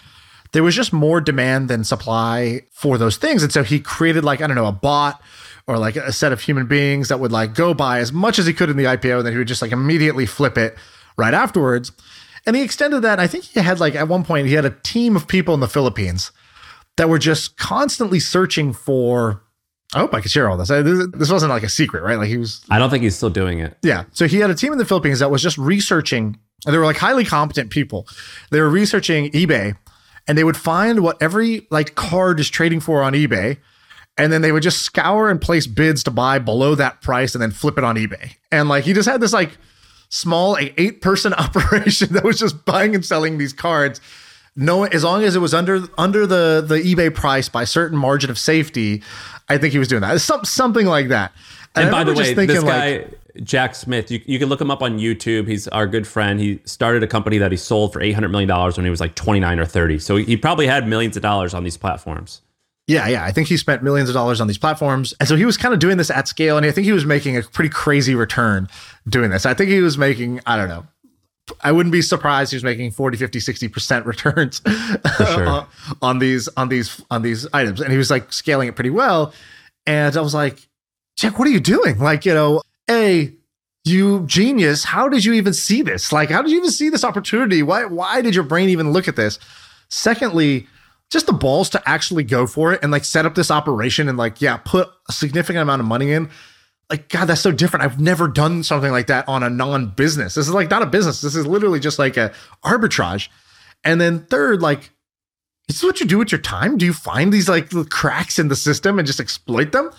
Speaker 1: there was just more demand than supply for those things. And so he created like I don't know a bot or like a set of human beings that would like go buy as much as he could in the IPO and then he would just like immediately flip it right afterwards. And he extended that. I think he had like at one point he had a team of people in the Philippines that were just constantly searching for. I hope I could share all this. I, this. This wasn't like a secret, right? Like he was.
Speaker 3: I don't think he's still doing it.
Speaker 1: Yeah. So he had a team in the Philippines that was just researching. And they were like highly competent people. They were researching eBay, and they would find what every like card is trading for on eBay, and then they would just scour and place bids to buy below that price, and then flip it on eBay. And like he just had this like small like, eight person operation that was just buying and selling these cards no as long as it was under under the the ebay price by a certain margin of safety i think he was doing that some, something like that
Speaker 3: And,
Speaker 1: I
Speaker 3: by the way, this
Speaker 1: like,
Speaker 3: guy, Jack Smith, you, you can look him up on YouTube. He's our good friend. He started a company that he sold for $800 million when he was like 29 or 30. So he probably had millions of dollars on these platforms.
Speaker 1: Yeah, yeah. I think he spent millions of dollars on these platforms. And so he was kind of doing this at scale. And I think he was making a pretty crazy return doing this. I think he was making, I don't know, I wouldn't be surprised he was making 40, 50, 60% returns
Speaker 3: sure.
Speaker 1: on, on these, on these, on these items. And he was like scaling it pretty well. And I was like, Jack, what are you doing? Like, you know, A, you genius, how did you even see this? Like, how did you even see this opportunity? Why, why did your brain even look at this? Secondly, just the balls to actually go for it and like set up this operation and like, yeah, put a significant amount of money in. Like, God, that's so different. I've never done something like that on a non-business. This is like not a business. This is literally just like a arbitrage. And then third, like, is this what you do with your time? Do you find these like cracks in the system and just exploit them?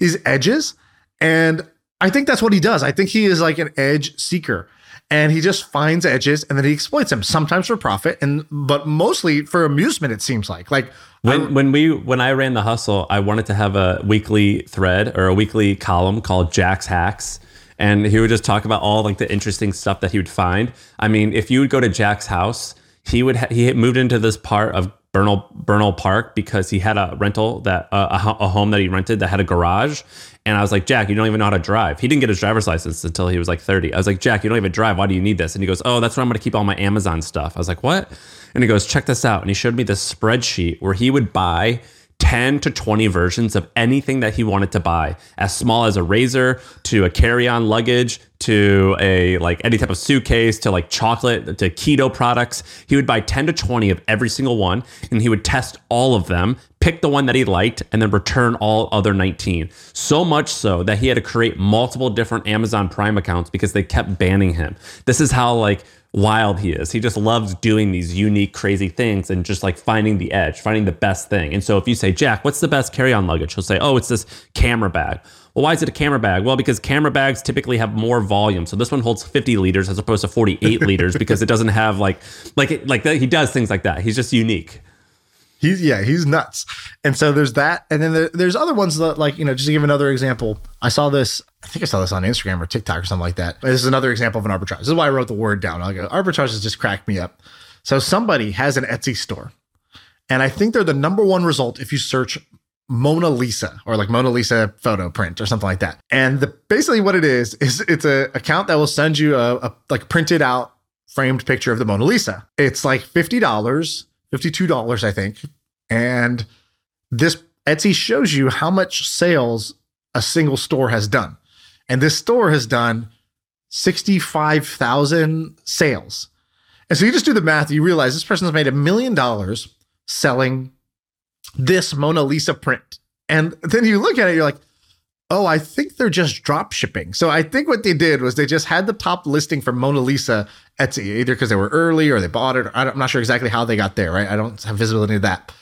Speaker 1: These edges? And I think that's what he does. I think he is like an edge seeker and he just finds edges and then he exploits them sometimes for profit and but mostly for amusement it seems like like
Speaker 3: When when we when I ran the hustle, I wanted to have a weekly thread or a weekly column called Jack's Hacks. And he would just talk about all like the interesting stuff that he would find. I mean, if you would go to Jack's house, he would ha- he had moved into this part of Bernal Bernal Park because he had a rental that uh, a, a home that he rented that had a garage. And I was like, Jack, you don't even know how to drive. He didn't get his driver's license until he was like 30. I was like, Jack, you don't even drive. Why do you need this? And he goes, Oh, that's where I'm going to keep all my Amazon stuff. I was like, What? And he goes, Check this out. And he showed me this spreadsheet where he would buy 10 to 20 versions of anything that he wanted to buy, as small as a razor to a carry-on luggage to a like any type of suitcase to like chocolate to keto products. He would buy 10 to 20 of every single one and he would test all of them, pick the one that he liked and then return all other 19. So much so that he had to create multiple different Amazon Prime accounts because they kept banning him. This is how like wild he is. He just loves doing these unique, crazy things and just like finding the edge, finding the best thing. And so if you say, Jack, what's the best carry on luggage? He'll say, Oh, it's this camera bag. Well, why is it a camera bag? Well, because camera bags typically have more volume. So this one holds 50 liters as opposed to 48 liters because it doesn't have like, like, like that. He does things like that. He's just unique.
Speaker 1: He's yeah he's nuts. And so there's that. And then there, there's other ones that like you know just to give another example i saw this i think i saw this on instagram or tiktok or something like that. This is another example of an arbitrage. This is why i wrote the word down. Go arbitrage has just cracked me up. So somebody has an etsy store and i think they're the number one result if you search Mona Lisa or like Mona Lisa photo print or something like that. And the basically what it is is it's a account that will send you a, a like printed out framed picture of the Mona Lisa. It's like fifty dollars, fifty two dollars I think, and this Etsy shows you how much sales a single store has done, and this store has done sixty five thousand sales. And so you just do the math, you realize this person has made a million dollars selling this Mona Lisa print. And then you look at it, you're like, oh, I think they're just drop shipping. So I think what they did was they just had the top listing for Mona Lisa Etsy, either because they were early or they bought it. Or I'm not sure exactly how they got there, right? I don't have visibility of that.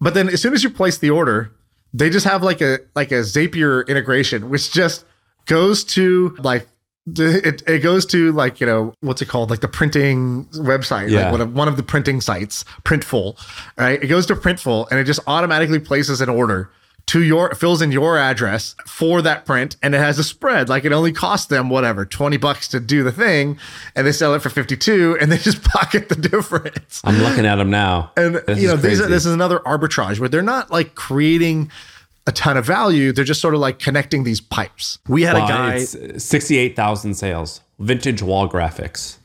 Speaker 1: But then as soon as you place the order, they just have like a like a Zapier integration, which just goes to like it, it goes to like you know what's it called like the printing website
Speaker 3: Yeah.
Speaker 1: like one of, one of the printing sites printful right it goes to printful and it just automatically places an order to your fills in your address for that print and it has a spread like it only costs them whatever 20 bucks to do the thing and they sell it for 52 and they just pocket the difference
Speaker 3: I'm looking at them now.
Speaker 1: and
Speaker 3: This
Speaker 1: you know these are, this is another arbitrage where they're not like creating a ton of value they're just sort of like connecting these pipes we had a guy
Speaker 3: 68,000 sales. Vintage wall graphics.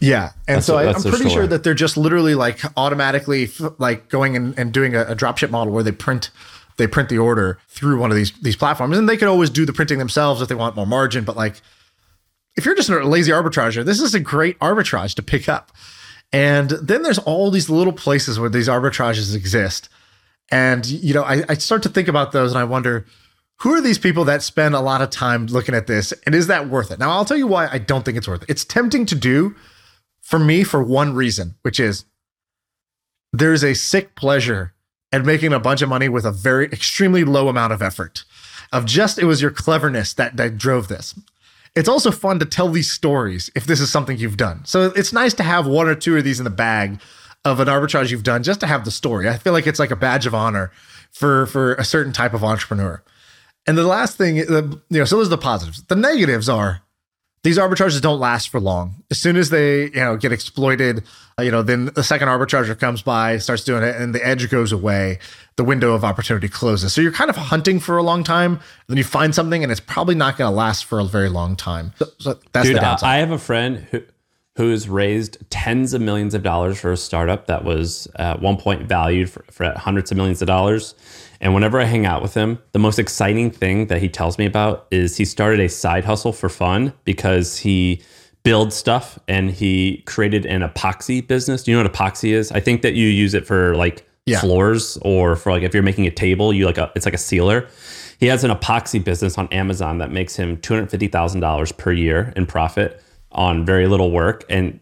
Speaker 1: Yeah, and
Speaker 3: That's
Speaker 1: so
Speaker 3: what-
Speaker 1: I,
Speaker 3: that's
Speaker 1: I'm pretty sure that they're just literally like automatically f- like going and, and doing a, a dropship model where they print they print the order through one of these these platforms, and they could always do the printing themselves if they want more margin. But like, if you're just a lazy arbitrager, this is a great arbitrage to pick up. And then there's all these little places where these arbitrages exist, and you know I, I start to think about those, and I wonder who are these people that spend a lot of time looking at this, and is that worth it? Now I'll tell you why I don't think it's worth it. It's tempting to do for me for one reason, which is there's a sick pleasure at making a bunch of money with a very extremely low amount of effort. Of just it was your cleverness that that drove this. It's also fun to tell these stories if this is something you've done. So it's nice to have one or two of these in the bag of an arbitrage you've done just to have the story. I feel like it's like a badge of honor for for a certain type of entrepreneur. And the last thing, you know, so those are the positives. The negatives are these arbitrages don't last for long. As soon as they, you know, get exploited, uh, you know, then the second arbitrager comes by, starts doing it, and the edge goes away. The window of opportunity closes. So you're kind of hunting for a long time. Then you find something, and it's probably not going to last for a very long time. So, so that's
Speaker 3: Dude,
Speaker 1: the
Speaker 3: I,
Speaker 1: downside.
Speaker 3: I have a friend who who's raised tens of millions of dollars for a startup that was at one point valued for, for hundreds of millions of dollars. And whenever I hang out with him, the most exciting thing that he tells me about is he started a side hustle for fun because he builds stuff and he created an epoxy business. Do you know what epoxy is? I think that you use it for like
Speaker 1: Yeah.
Speaker 3: floors or for like if you're making a table, you like a it's like a sealer. He has an epoxy business on Amazon that makes him two hundred fifty thousand dollars per year in profit on very little work. And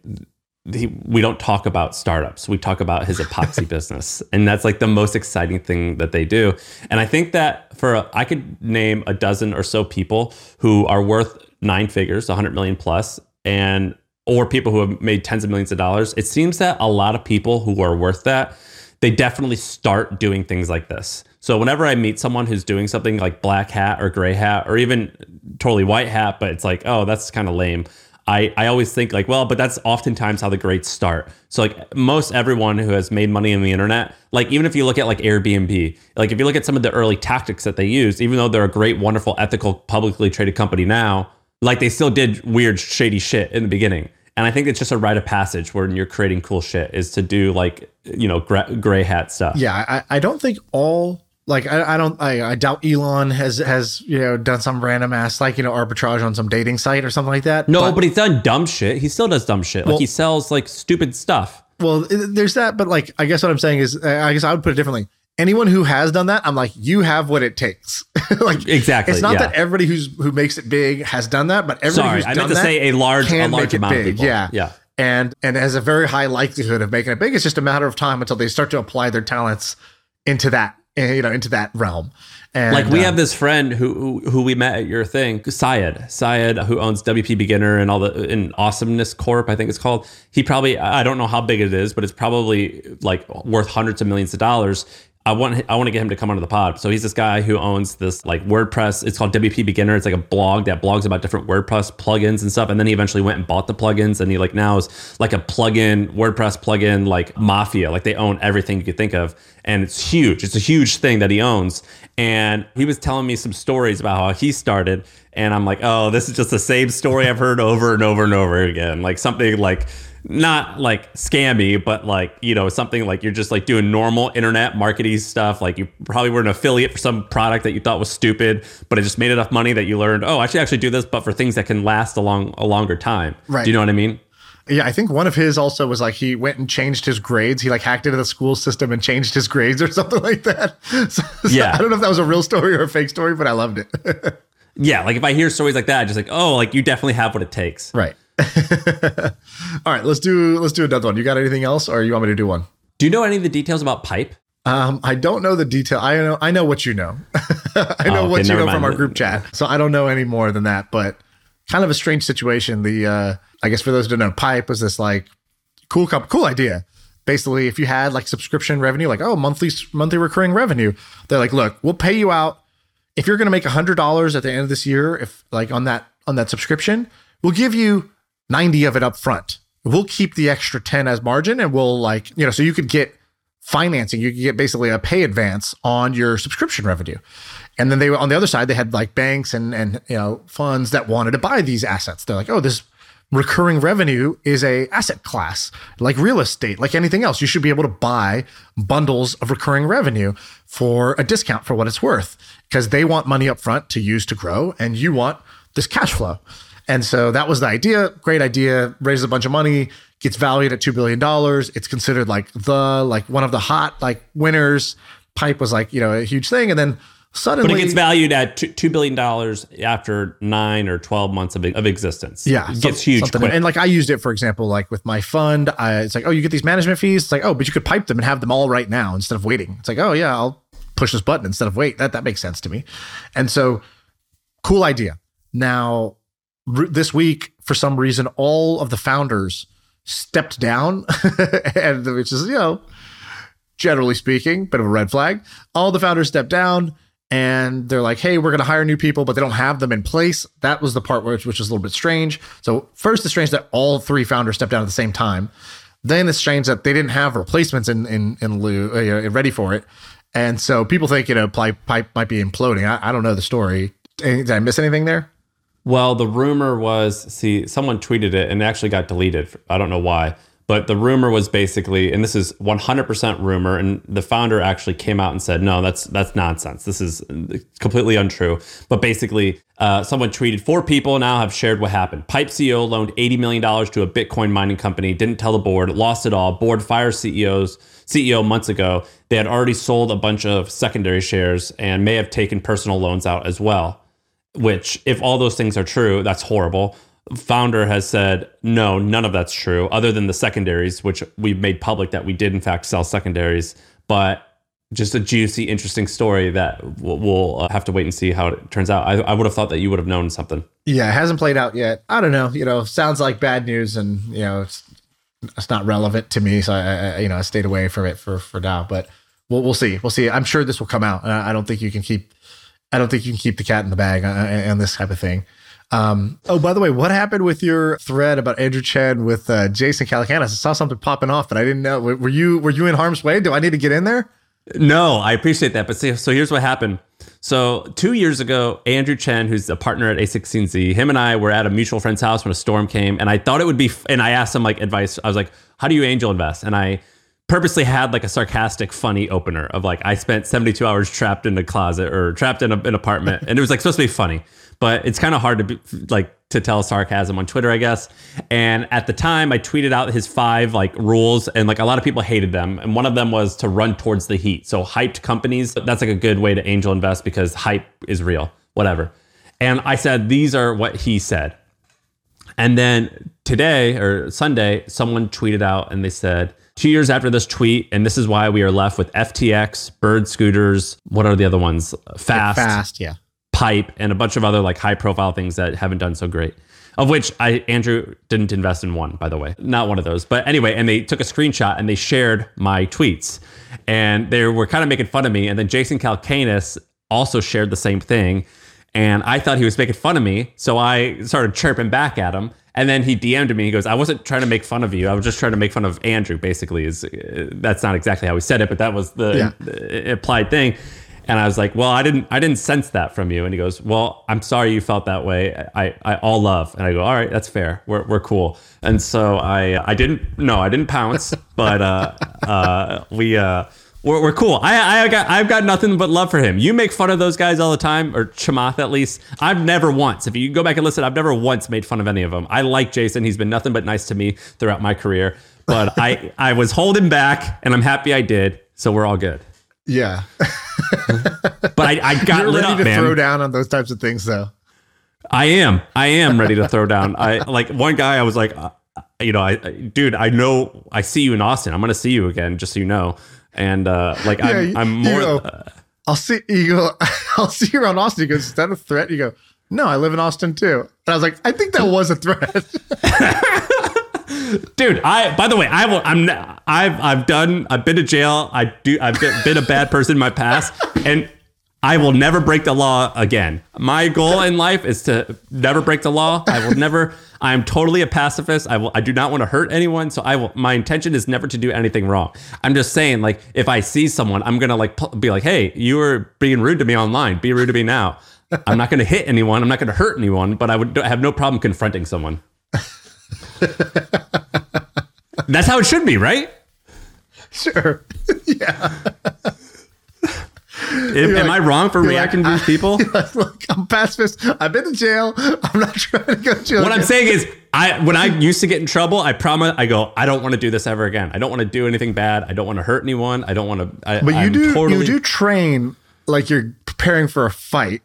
Speaker 3: he, we don't talk about startups. We talk about his epoxy business, and that's like the most exciting thing that they do. And I think that for a, I could name a dozen or so people who are worth nine figures, 100 million plus, and or people who have made tens of millions of dollars. It seems that a lot of people who are worth that, they definitely start doing things like this. So whenever I meet someone who's doing something like black hat or gray hat or even totally white hat, but it's like, oh, that's kind of lame. I, I always think like, well, but that's oftentimes how the greats start. So like most everyone who has made money on the internet, like even if you look at like Airbnb, like if you look at some of the early tactics that they used, even though they're a great, wonderful, ethical, publicly traded company now, like they still did weird, shady shit in the beginning. And I think it's just a rite of passage when you're creating cool shit is to do like, you know, gra- gray hat stuff.
Speaker 1: yeah, I, I don't think all like I, I don't I, I doubt Elon has has you know done some random ass like you know arbitrage on some dating site or something like that.
Speaker 3: No, but, he's done dumb shit. He still does dumb shit. Like he sells like stupid stuff.
Speaker 1: Well, there's that, but like, I guess what I'm saying is, I guess I would put it differently. Anyone who has done that, I'm like, you have what it takes. like,
Speaker 3: Exactly,
Speaker 1: It's not
Speaker 3: yeah.
Speaker 1: that everybody who's who makes it big has done that, but everybody
Speaker 3: Sorry,
Speaker 1: who's
Speaker 3: I
Speaker 1: done
Speaker 3: meant to
Speaker 1: that
Speaker 3: say a large, a large
Speaker 1: make it
Speaker 3: amount of people.
Speaker 1: Yeah,
Speaker 3: yeah.
Speaker 1: and and has a very high likelihood of making it big. It's just a matter of time until they start to apply their talents into that, you know, into that realm. And
Speaker 3: Like we
Speaker 1: um,
Speaker 3: have this friend who, who who we met at your thing, Syed. Syed, who owns WP Beginner and all the in Awesomeness Corp, I think it's called. He probably I don't know how big it is, but it's probably like worth hundreds of millions of dollars. I want I want to get him to come onto the pod. So he's this guy who owns this like WordPress. It's called WP Beginner. It's like a blog that blogs about different WordPress plugins and stuff. And then he eventually went and bought the plugins, and he like now is like a plugin WordPress plugin like mafia. Like they own everything you could think of, and it's huge. It's a huge thing that he owns. And he was telling me some stories about how he started, and I'm like, oh, this is just the same story I've heard over and over and over again. Like something like not like scammy, but like, you know, something like you're just like doing normal internet marketing stuff. Like you probably were an affiliate for some product that you thought was stupid, but it just made enough money that you learned, oh, I should actually do this, but for things that can last a long, a longer time.
Speaker 1: Right.
Speaker 3: Do you know what I mean?
Speaker 1: Yeah, I think one of his also was like he went and changed his grades. He like hacked into the school system and changed his grades or something like that. So, so
Speaker 3: Yeah.
Speaker 1: I don't know if that was a real story or a fake story, but I loved it.
Speaker 3: Yeah, like if I hear stories like that, I'm just like, oh, like you definitely have what it takes.
Speaker 1: right. All right, let's do let's do another one. You got anything else, or you want me to do one?
Speaker 3: Do you know any of the details about pipe?
Speaker 1: Um, I don't know the detail. I know I know what you know. I know
Speaker 3: Oh, okay,
Speaker 1: what you know from our group chat. So I don't know any more than that. But kind of a strange situation. The uh, I guess for those who don't know, Pipe was this like cool comp- cool idea. Basically, if you had like subscription revenue, like oh monthly monthly recurring revenue, they're like, look, we'll pay you out if you're going to make hundred dollars at the end of this year. If like on that on that subscription, we'll give you ninety of it up front. We'll keep the extra ten as margin, and we'll like you know so you could get financing. You could get basically a pay advance on your subscription revenue. And then they were on the other side, they had like banks and and you know funds that wanted to buy these assets. They're like, oh, this recurring revenue is a asset class like real estate like anything else you should be able to buy bundles of recurring revenue for a discount for what it's worth because they want money up front to use to grow and you want this cash flow and so that was the idea great idea raises a bunch of money gets valued at $2 billion it's considered like the like one of the hot like winners pipe was like you know a huge thing and then suddenly
Speaker 3: But it gets valued at $2 billion after nine or 12 months of, of existence.
Speaker 1: Yeah,
Speaker 3: It gets huge.
Speaker 1: And like I used it for example, like with my fund, I, it's like, oh, you get these management fees. It's like, oh, but you could pipe them and have them all right now instead of waiting. It's like, oh yeah, I'll push this button instead of wait. That that makes sense to me. And so, cool idea. Now, this week, for some reason, all of the founders stepped down, and which is you know, generally speaking, bit of a red flag. All the founders stepped down and they're like, hey, we're going to hire new people, but they don't have them in place. That was the part which, which is a little bit strange. So, first, it's strange that all three founders stepped down at the same time. Then it's strange that they didn't have replacements in in in lieu uh, ready for it, and so people think you know pipe pipe might be imploding. I, I don't know the story. Did I miss anything there?
Speaker 3: Well, the rumor was see, someone tweeted it and it actually got deleted. I don't know why. But the rumor was basically, and this is 100% rumor, and the founder actually came out and said, "No, that's that's nonsense. This is completely untrue." But basically, uh, someone tweeted, four people now have shared what happened. Pipe CEO loaned 80 million dollars to a Bitcoin mining company, didn't tell the board, lost it all. Board fired CEOs CEO months ago. They had already sold a bunch of secondary shares and may have taken personal loans out as well which if all those things are true that's horrible founder has said no none of that's true other than the secondaries which we've made public that we did in fact sell secondaries but just a juicy interesting story that we'll, uh, have to wait and see how it turns out I, I would have thought that you would have known something
Speaker 1: Yeah, it hasn't played out yet. I don't know. You know, sounds like bad news, and you know, it's it's not relevant to me. So I, I you know, I stayed away from it for for now. But we'll we'll see. We'll see. I'm sure this will come out. I don't think you can keep. I don't think you can keep the cat in the bag on, on this type of thing. Um, oh, by the way, what happened with your thread about Andrew Chen with uh, Jason Calacanis? I saw something popping off, but I didn't know. Were were you were you in harm's way? Do I need to get in there?
Speaker 3: No, I appreciate that. But see, so here's what happened. So two years ago, Andrew Chen, who's a partner at A16Z, him and I were at a mutual friend's house when a storm came, and I thought it would be. And I asked him like advice. I was like, "How do you angel invest?" And I purposely had like a sarcastic, funny opener of like, "I spent 72 hours trapped in a closet or trapped in a, an apartment," and it was like supposed to be funny, but it's kind of hard to be like to tell sarcasm on Twitter, I guess. And at the time, I tweeted out his five like rules, and like a lot of people hated them. And one of them was to run towards the heat. So hyped companies, that's like a good way to angel invest because hype is real, whatever. And I said these are what he said. And then today or Sunday, someone tweeted out and they said, two years after this tweet, and this is why we are left with FTX, Bird Scooters, what are the other ones? Fast,
Speaker 1: Fast, yeah.
Speaker 3: pipe and a bunch of other like high profile things that haven't done so great of which i andrew didn't invest in one by the way not one of those but anyway and they took a screenshot and they shared my tweets and they were kind of making fun of me and then jason Calacanis also shared the same thing and i thought he was making fun of me so i started chirping back at him and then he DM'd me. He goes, "I wasn't trying to make fun of you. I was just trying to make fun of Andrew." Basically, is uh, that's not exactly how he said it, but that was the,
Speaker 1: Yeah.
Speaker 3: the implied thing. And I was like, "Well, I didn't, I didn't sense that from you." And he goes, "Well, I'm sorry you felt that way. I, I all love." And I go, "All right, that's fair. We're, we're cool." And so I, I didn't, no, I didn't pounce, but uh, uh, we, uh, we're, we're cool. I I got I've got nothing but love for him. You make fun of those guys all the time, or Chamath at least. I've never once. If you go back and listen, I've never once made fun of any of them. I like Jason. He's been nothing but nice to me throughout my career. But I I was holding back, and I'm happy I did. So we're all good.
Speaker 1: Yeah.
Speaker 3: But I, I got
Speaker 1: You're
Speaker 3: lit
Speaker 1: ready
Speaker 3: up,
Speaker 1: to
Speaker 3: man.
Speaker 1: throw down on those types of things, though.
Speaker 3: I am. I am ready to throw down. I like one guy. I was like, uh, you know, I, I- dude, I know. I see you in Austin. I'm gonna see you again, just so you know. And uh, like,
Speaker 1: Yeah,
Speaker 3: I'm, I'm more. uh,
Speaker 1: I'll see you go. I'll see you around Austin. He goes, "Is that a threat?" You go, "No, I live in Austin too." And I was like, "I think that was a threat."
Speaker 3: dude i by the way I will. I'm. I've. i've done i've been to jail i do i've been a bad person in my past and i will never break the law again. My goal in life is to never break the law. I will never i'm totally a pacifist. I will i do not want to hurt anyone. So i will my intention is never to do anything wrong. I'm just saying like if i see someone i'm gonna like be like hey you were being rude to me online. Be rude to me now. I'm not gonna hit anyone. I'm not gonna hurt anyone but i would I have no problem confronting someone. That's how it should be, right?
Speaker 1: sure.
Speaker 3: Am, am I wrong for reacting
Speaker 1: like,
Speaker 3: to these ah, people?
Speaker 1: Look, I'm pacifist. I've been to jail. I'm not trying to go to jail.
Speaker 3: What I'm saying is, I when I used to get in trouble, I promise, I go, I don't want to do this ever again. I don't want to do anything bad. I don't want to hurt anyone. I don't want to. I,
Speaker 1: but you
Speaker 3: I'm
Speaker 1: do.
Speaker 3: Totally,
Speaker 1: You do train like you're preparing for a fight.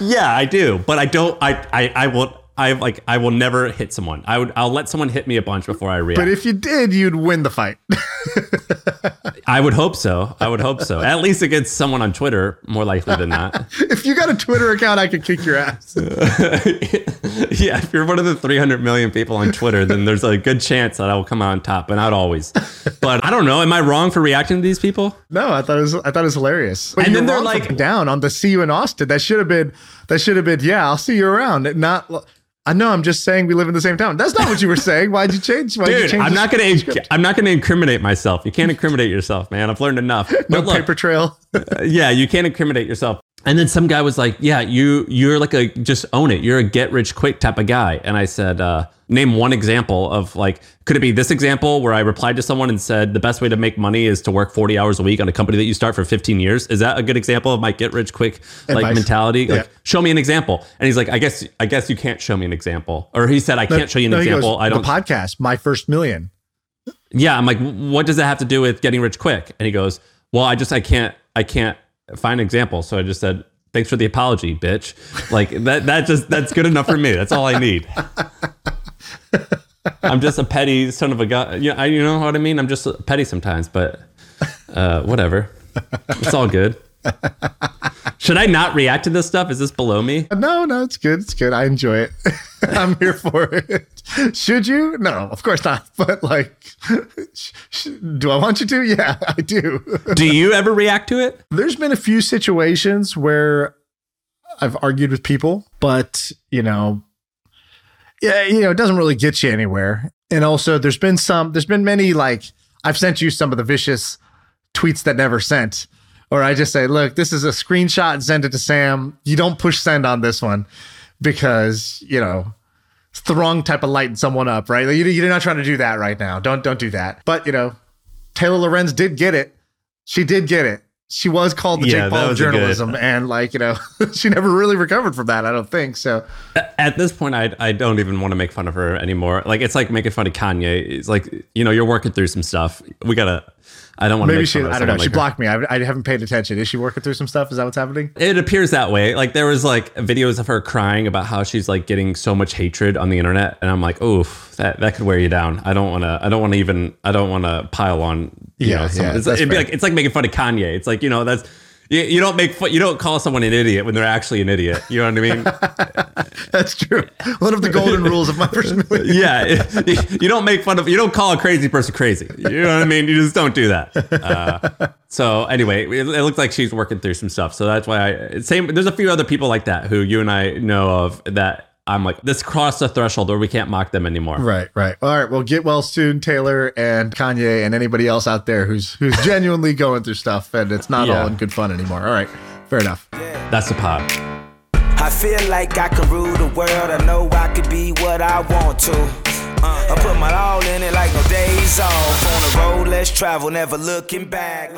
Speaker 3: yeah, I do. But I don't. I I, I will. I like. I will never hit someone. I would. I'll let someone hit me a bunch before I react.
Speaker 1: but if you did, you'd win the fight.
Speaker 3: I would hope so. I would hope so. At least against someone on Twitter, more likely than not.
Speaker 1: if you got a Twitter account, I could kick your ass.
Speaker 3: yeah, if you're one of the 300 million people on Twitter, then there's a good chance that I will come out on top, but not always. But I don't know. Am I wrong for reacting to these people?
Speaker 1: No, I thought it was. I thought it was hilarious. But
Speaker 3: And then they're like-
Speaker 1: down on the see you in Austin. That should have been. That should have been. Yeah, I'll see you around. Not. I know. I'm just saying we live in the same town. That's not what you were saying. Why'd you change? Why'd you
Speaker 3: Dude,
Speaker 1: change
Speaker 3: I'm not gonna.
Speaker 1: script?
Speaker 3: I'm not gonna incriminate myself. You can't incriminate yourself, man. I've learned enough.
Speaker 1: No
Speaker 3: look,
Speaker 1: paper trail.
Speaker 3: yeah, you can't incriminate yourself. And then some guy was like, "Yeah, you you're like a just own it. You're a get rich quick type of guy." And I said, uh, "Name one example of like, could it be this example where I replied to someone and said the best way to make money is to work 40 hours a week on a company that you start for 15 years? Is that a good example of my get rich quick like
Speaker 1: Advice.
Speaker 3: mentality? Like, show me an example." And he's like, "I guess I guess you can't show me an example." Or he said, "I can't show you an
Speaker 1: No, he goes,
Speaker 3: example. I don't."
Speaker 1: The podcast, my first million.
Speaker 3: yeah i'm like what does that have to do with getting rich quick and he goes well i just i can't i can't find an example. So i just said thanks for the apology bitch. Like that that just that's good enough for me. That's all i need. I'm just a petty son of a gun you know, I, you know what i mean? I'm just petty sometimes but uh whatever. It's all good should i not react to this stuff is this below me uh,
Speaker 1: No, no, it's good. It's good. I enjoy it. I'm here for it. Should you? No, of course not. But like, sh- sh- do I want you to? Yeah, I do.
Speaker 3: do you ever react to it
Speaker 1: There's been a few situations where I've argued with people, but you know, yeah, you know, it doesn't really get you anywhere. And also, there's been some, there's been many like I've sent you some of the vicious tweets that never sent, or I just say, look, this is a screenshot send it to Sam. You don't push send on this one because you know it's the wrong type of lighting someone up, right? Like, You're not trying to do that right now. Don't don't do that. But you know, Taylor Lorenz did get it. She did get it. She was called the
Speaker 3: Yeah,
Speaker 1: Jake Paul of
Speaker 3: a good-
Speaker 1: journalism, and like you know, she never really recovered from that. I don't think so.
Speaker 3: at this point I, I don't even want to make fun of her anymore like it's like making fun of kanye it's like you know you're working through some stuff we gotta i don't want to
Speaker 1: Maybe she. I don't know.
Speaker 3: someone
Speaker 1: She
Speaker 3: like her.
Speaker 1: blocked me. I, I haven't paid attention. Is she working through some stuff? Is that what's happening?
Speaker 3: it appears that way like there was like videos of her crying about how she's like getting so much hatred on the internet and i'm like oof that, that could wear you down i don't want to i don't want to even i don't want to pile on you
Speaker 1: Yeah,
Speaker 3: know
Speaker 1: yeah,
Speaker 3: it's, it'd be like it's like making fun of kanye it's like you know that's you, you don't make fun, you don't call someone an idiot when they're actually an idiot you know what i mean
Speaker 1: That's true. One of the golden rules of my first million.
Speaker 3: yeah, you don't make fun of, you don't call a crazy person crazy. You know what I mean? You just don't do that. Uh, so anyway, it, it looks like she's working through some stuff. So that's why I same. There's a few other people like that who you and I know of that I'm like this crossed the threshold where we can't mock them anymore.
Speaker 1: Right, right. All right. Well, get well soon, Taylor and Kanye and anybody else out there who's who's genuinely going through stuff and it's not
Speaker 3: Yeah.
Speaker 1: all in good fun anymore. All right. Fair enough.
Speaker 3: That's the pod.
Speaker 2: I feel like I can rule the world. I know I could be what I want to. Uh, I put my all in it like no days off. On the road, let's travel, never looking back.